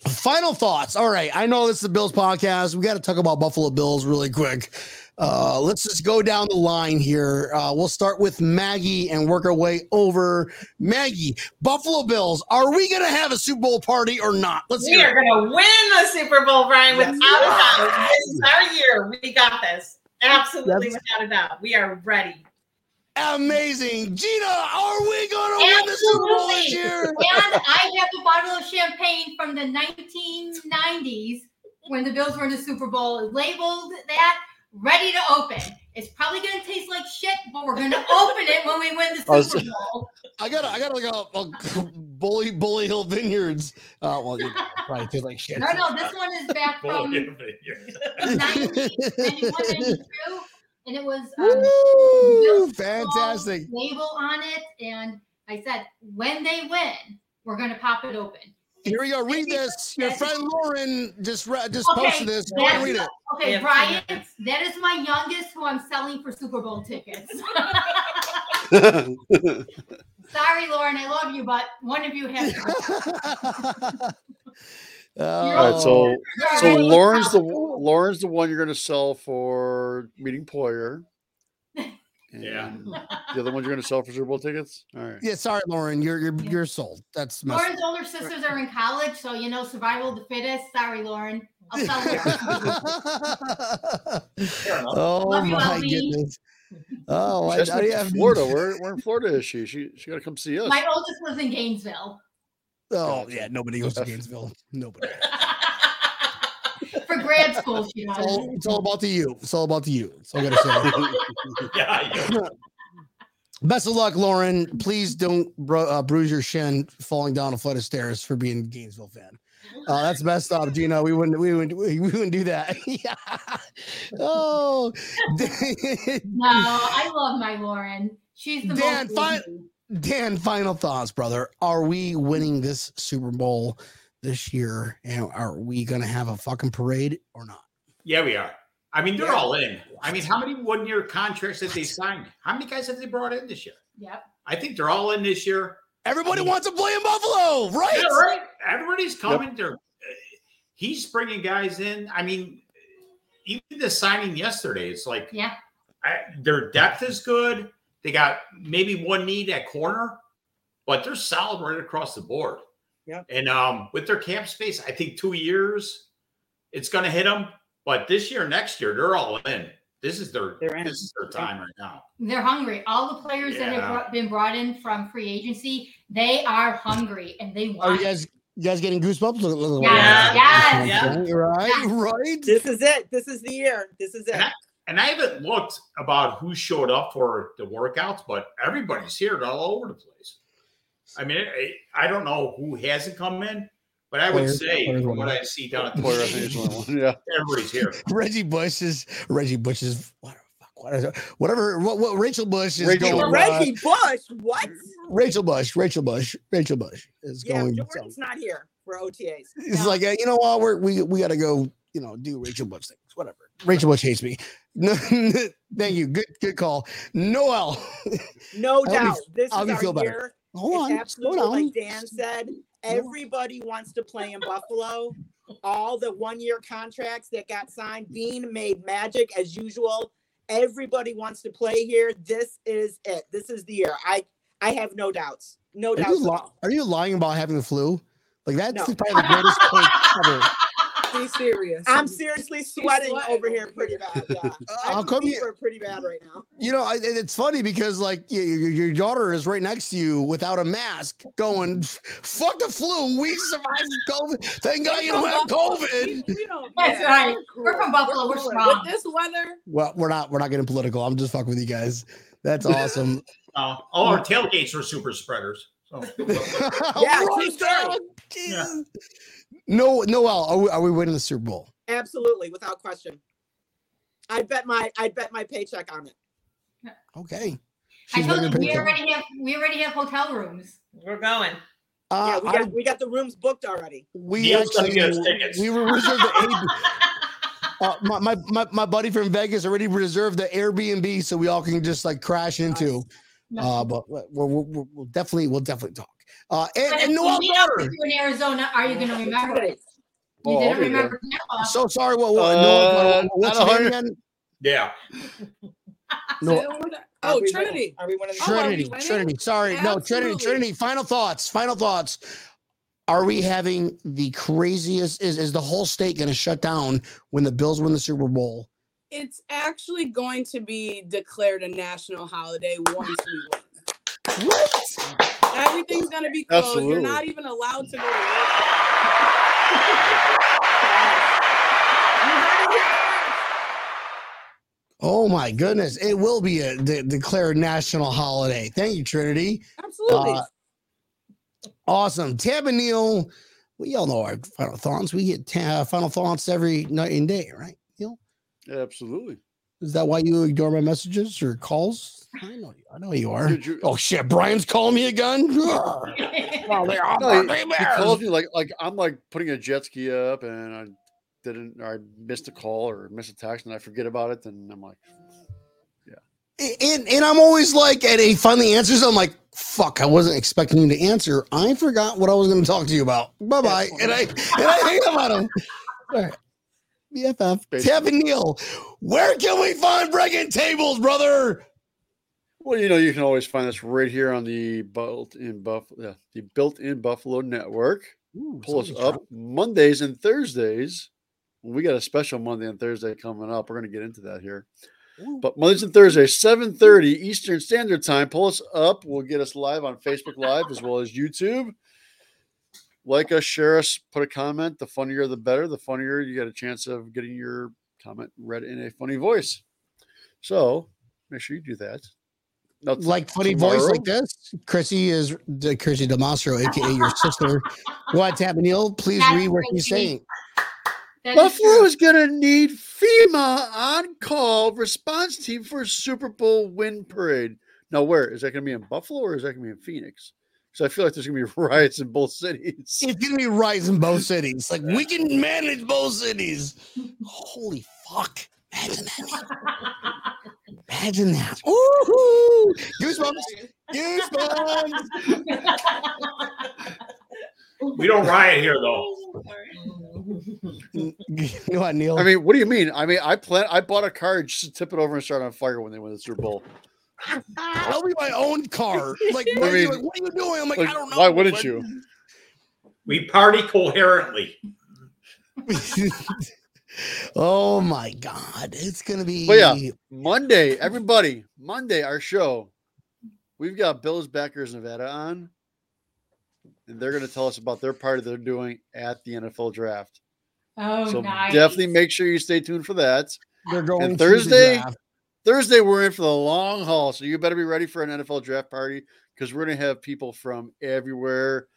final thoughts. All right, I know this is the Bills podcast. We got to talk about Buffalo Bills really quick. Uh, let's just go down the line here. Uh, we'll start with Maggie and work our way over. Maggie, Buffalo Bills. Are we going to have a Super Bowl party or not? Let's
We
hear
are going to win the Super Bowl, Brian,
Yes,
without a doubt. This is our year. We got this. Absolutely,
That's-
without a doubt. We are ready.
Amazing, Gina. Are we going to win the Super Bowl this year?
And I have a bottle of champagne from the 1990s when the Bills were in the Super Bowl, labeled that, ready to open. It's probably going to taste like shit, but we're going to open it when we win
I
the
was-
Super Bowl.
I got I got like a, a Bully Bully Hill Vineyards. Uh, well, you probably tastes like shit.
No, no, this one is back from 90, 91, 92, and it was um,
Woo, fantastic.
label on it. And I said, when they win, we're going to pop it open.
Here we go. Read this. Your friend Lauren just re- just
Okay,
posted this. Go and read it.
Okay,
Yeah.
Brian, that is my youngest who I'm selling for Super Bowl tickets. Sorry, Lauren, I love you, but one of you has to.
All
All right, so so Lauren's the Lauren's the one you're going to sell for meeting Poyer.
Yeah.
And The other ones you're going to sell for Super Bowl tickets. All right.
yeah, sorry, Lauren. You're you're you're sold. That's messed
Lauren's older sisters are in college, so you know, survival of the fittest. Sorry, Lauren. I'll sell it.
oh
Love
my
Ellie.
goodness. Oh, I,
She's
I
in
have
Florida. Where, where in Florida is she? She she got to come see us.
My oldest lives in Gainesville
Oh yeah, nobody goes to Gainesville. Nobody.
for grad school. She
It's all, it's all about the you. It's all about the you. That's all I gotta say.
Yeah, yeah.
Best of luck, Lauren. Please don't bru- uh, bruise your shin falling down a flight of stairs for being a Gainesville fan. Uh, that's messed up, Gino. We wouldn't, we wouldn't, we wouldn't do that. yeah. Oh,
No, I love my Lauren. She's the
Dan,
most.
fine.
Easy.
Dan. Final thoughts, brother. Are we winning this Super Bowl this year? And are we gonna have a fucking parade or not?
Yeah, we are. I mean, they're
Yeah.
all in. I mean, how many one-year contracts have they signed? How many guys have they brought in this year?
Yep.
I think they're all in this year.
Everybody wants to play in Buffalo, right?
Yeah, right. Everybody's coming. They're uh, he's bringing guys in. I mean, even the signing yesterday, it's like
Yeah.
I, their depth is good. They got maybe one need at corner, but they're solid right across the board.
Yeah.
And um, with their cap space, I think two years, it's going to hit them. But this year, next year, they're all in. This is their
in.
this is their time right now.
They're hungry. All the players that have been brought in from free agency, they are hungry and they want.
Are
want.
you guys, you guys getting goosebumps? Look, look, look,
Yes,
look.
yes.
Okay, Right, right.
This is it. This is the year. This is it.
And I, and I haven't looked about who showed up for the workouts, but everybody's here. All over the place. I mean, I, I don't know who hasn't come in, but I would
Players-
say
players
from what. I see down at the
Poyer, I think, is the only one. Yeah.
everybody's here.
Reggie Bush is Reggie Bush is what, fuck, what is whatever what, what Rachel Bush is
Rachel
going. uh,
Reggie Bush. What?
Rachel Bush, Rachel Bush, Rachel Bush is going.
Yeah,
going.
Jordan's not here for OTAs.
It's like uh, you know what we're, we we got to go. You know, do Rachel Bush things. Whatever. Rachel Bush hates me. No, thank you. Good good call. Noel.
No doubt. This
I'll
is our year.
Hold
it's
on.
Absolutely
down.
like Dan said. Everybody wants to play in Buffalo. All the one-year contracts that got signed, Beane made magic as usual. Everybody wants to play here. This is it. This is the year. I I have no doubts. No
Are
doubts.
you, li- are you lying about having the flu? Like that's
No.
probably the greatest take ever.
Be serious.
I'm seriously sweating
sweating
over
over
here pretty bad. Yeah. I
How
have
come
a
you-
pretty bad right now.
You know, I, and it's funny because like your, your daughter is right next to you without a mask, going, "Fuck the flu. We survived COVID. Thank God you don't have COVID."
We, we don't,
That's
yeah,
right.
cool.
We're from Buffalo. We're
cool.
strong.
With this weather,
Well, we're not. We're not getting political. I'm just fucking with you guys. That's awesome.
Uh, all our tailgates are super spreaders. So
Yeah,
Right,
true story.
dog. Jesus. No, Noelle, are we, are we winning the Super Bowl?
Absolutely, without question. I bet my I bet my paycheck on it.
Okay.
I told you we already have we already have hotel rooms.
We're going.
Uh,
yeah, we
I-
got we got the rooms booked already.
we
Neal's
actually
get us
we were reserved the uh, my, my, my my buddy from Vegas already reserved the Airbnb so we all can just like crash into. Uh, but we'll, we'll, we'll, we'll definitely we'll definitely talk. Uh, and,
But
and Noelle
we meet up
Daughter.
with you in Arizona, are you going to remember it? You
Oh,
didn't
be there.
remember
So sorry. What? what
Uh,
Noelle, what's
not
your name again?
Yeah.
No,
Oh,
Are
Trinity.
Winning? Are we winning?
Oh, are we
Trinity.
winning?
Trinity. Sorry. No, Trinity. Trinity. Final thoughts. Final thoughts. Are we having the craziest? Is is the whole state going to shut down when the Bills win the Super Bowl?
It's actually going to be declared a national holiday once we win.
What?
Everything's gonna be closed. You're not even allowed to go to work.
Oh my goodness! It will be a de- declared national holiday. Thank you, Trinity.
Absolutely.
Uh, Awesome, Tampa Neal. We all know our final thoughts. We get ta- final thoughts every night and day, right? Neal,
Absolutely.
is that why you ignore my messages or calls? I know you. I know you are.
You-
Oh shit! Brian's calling me again. well, they are
No, he, he calls me like like I'm like putting a jet ski up and I didn't or I missed a call or missed a text and I forget about it and I'm like yeah.
and and I'm always like, and he finally answers. I'm like, fuck, I wasn't expecting you to answer. I forgot what I was going to talk to you about. Bye bye. And I and I hang up on him. All right. BFF. And Neal, where can we find breaking tables, brother?
Well, you know, you can always find us right here on the built in Buffalo, yeah, the built in Buffalo network. Pull us up Mondays and Thursdays. We got a special Monday and Thursday coming up. We're going to get into that here. But Mondays and Thursdays, 7:30 Eastern Standard Time. Pull us up. We'll get us live on Facebook Live as well as YouTube. Like us, share us, put a comment. The funnier the better. The funnier you get a chance of getting your comment read in a funny voice. So make sure you do that. Now, t-
Like funny voice like this. Chrissy is the Chrissy Damasro, aka your sister. Go ahead, Tampa Neal. Please
That's
read what
right,
he's saying.
That is
Buffalo
true.
is going to need FEMA on call response team for Super Bowl win parade. Now, where is that going to be in Buffalo or is that going to be in Phoenix? So I feel like there's going to be riots in both cities.
It's gonna be riots in both cities. Like we can manage both cities. Holy fuck! Imagine that. Imagine that. Ooh, goosebumps, goosebumps.
We don't riot here though.
Go on, Neal.
I mean, what do you mean? I mean, I plan. I bought a car just to tip it over and start on fire when they win the Super Bowl.
I'll be my own car. Like,
I
what, are you, like, what are you doing? I'm like,
like,
I don't know.
why wouldn't
but-
you?
We party coherently.
oh my god, it's gonna be.
But yeah, Monday, everybody, Monday, our show. We've got Bills Backers Nevada on, and they're going to tell us about their party they're doing at the NFL Draft.
Oh,
so
nice.
definitely make sure you stay tuned for that.
they're going
And
to the
Thursday, we're in for the long haul, so you better be ready for an NFL Draft party because we're going to have people from everywhere.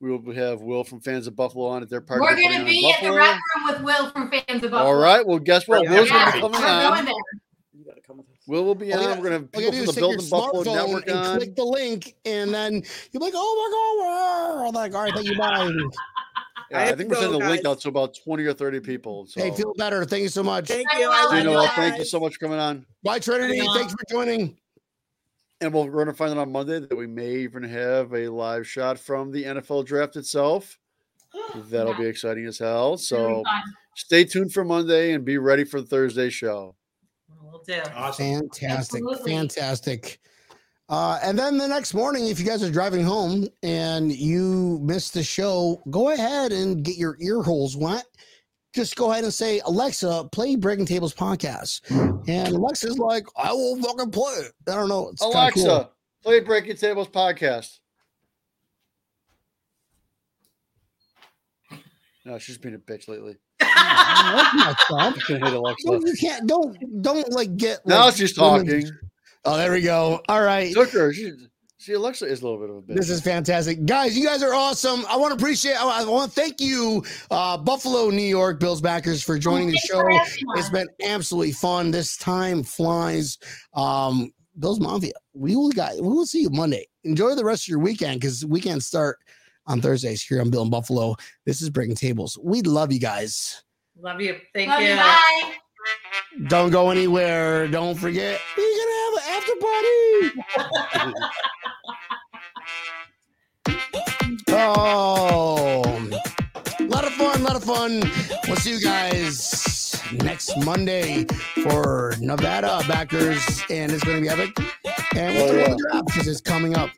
We will have Will from Fans of Buffalo on at their party.
We're going to
putting on in
be in the
Buffalo.
rec room with Will from Fans of Buffalo.
All right. Well, guess what?
Yeah,
Will's
Yeah,
going to be
we're
coming
going
on.
there.
You gotta come with us.
Will will be
All
on.
you got-
We're going to
All
have people
gotta
from the
take your
Buffalo Network
and
on.
click the link, and then you're like, "Oh my god!" I'm like, "All right, thank you, bye."
Yeah,
I
I, think we're sending
go,
the link out to about 20 or 30 people. So,
Hey, feel better. Thank you so much.
Thank you. I
Will.
you
love
know,
you
thank you so much for coming on.
Bye, Trinity.
Bye.
Thanks for joining.
And we're going to find out on Monday that we may even have a live shot from the NFL draft itself. That'll be exciting as hell. So stay tuned for Monday and be ready for the Thursday show.
We'll do.
Awesome.
Fantastic.
Absolutely.
Fantastic. Uh, and then the next morning, if you guys are driving home and you missed the show, go ahead and get your ear holes wet. Just go ahead and say, Alexa, play Breaking Tables podcast. And Alexa's like, I will fucking play it. I don't know. It's kinda
Alexa,
cool.
play Breaking Tables podcast. No, she's been a bitch lately.
That's messed up.
I can hit Alexa.
No, you can't. Don't don't like get.
Now
like,
she's
women-
talking.
Oh, there we go. All right.
Took her. She, see, Alexa is a little bit of a bitch.
This is fantastic, guys. You guys are awesome. I want to appreciate. I want to thank you, uh, Buffalo, New York Bills backers, for joining the show. It's been absolutely fun. This time flies. Um, Bills Mafia. We will got. We will see you Monday. Enjoy the rest of your weekend because weekends start on Thursdays here on Built in Buffalo. This is Breaking Tables. We love you guys.
Love you. Thank
Love
you.
you. Bye.
Don't go anywhere. Don't forget, we're gonna have an after party. oh, a lot of fun, a lot of fun. We'll see you guys next Monday for Nevada backers, and it's gonna be epic. And we'll
Oh, yeah.
the draft because it's coming up.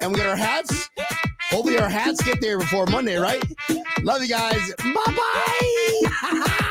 And we got our hats. Hopefully, our hats get there before Monday, right? Love you guys. Bye bye.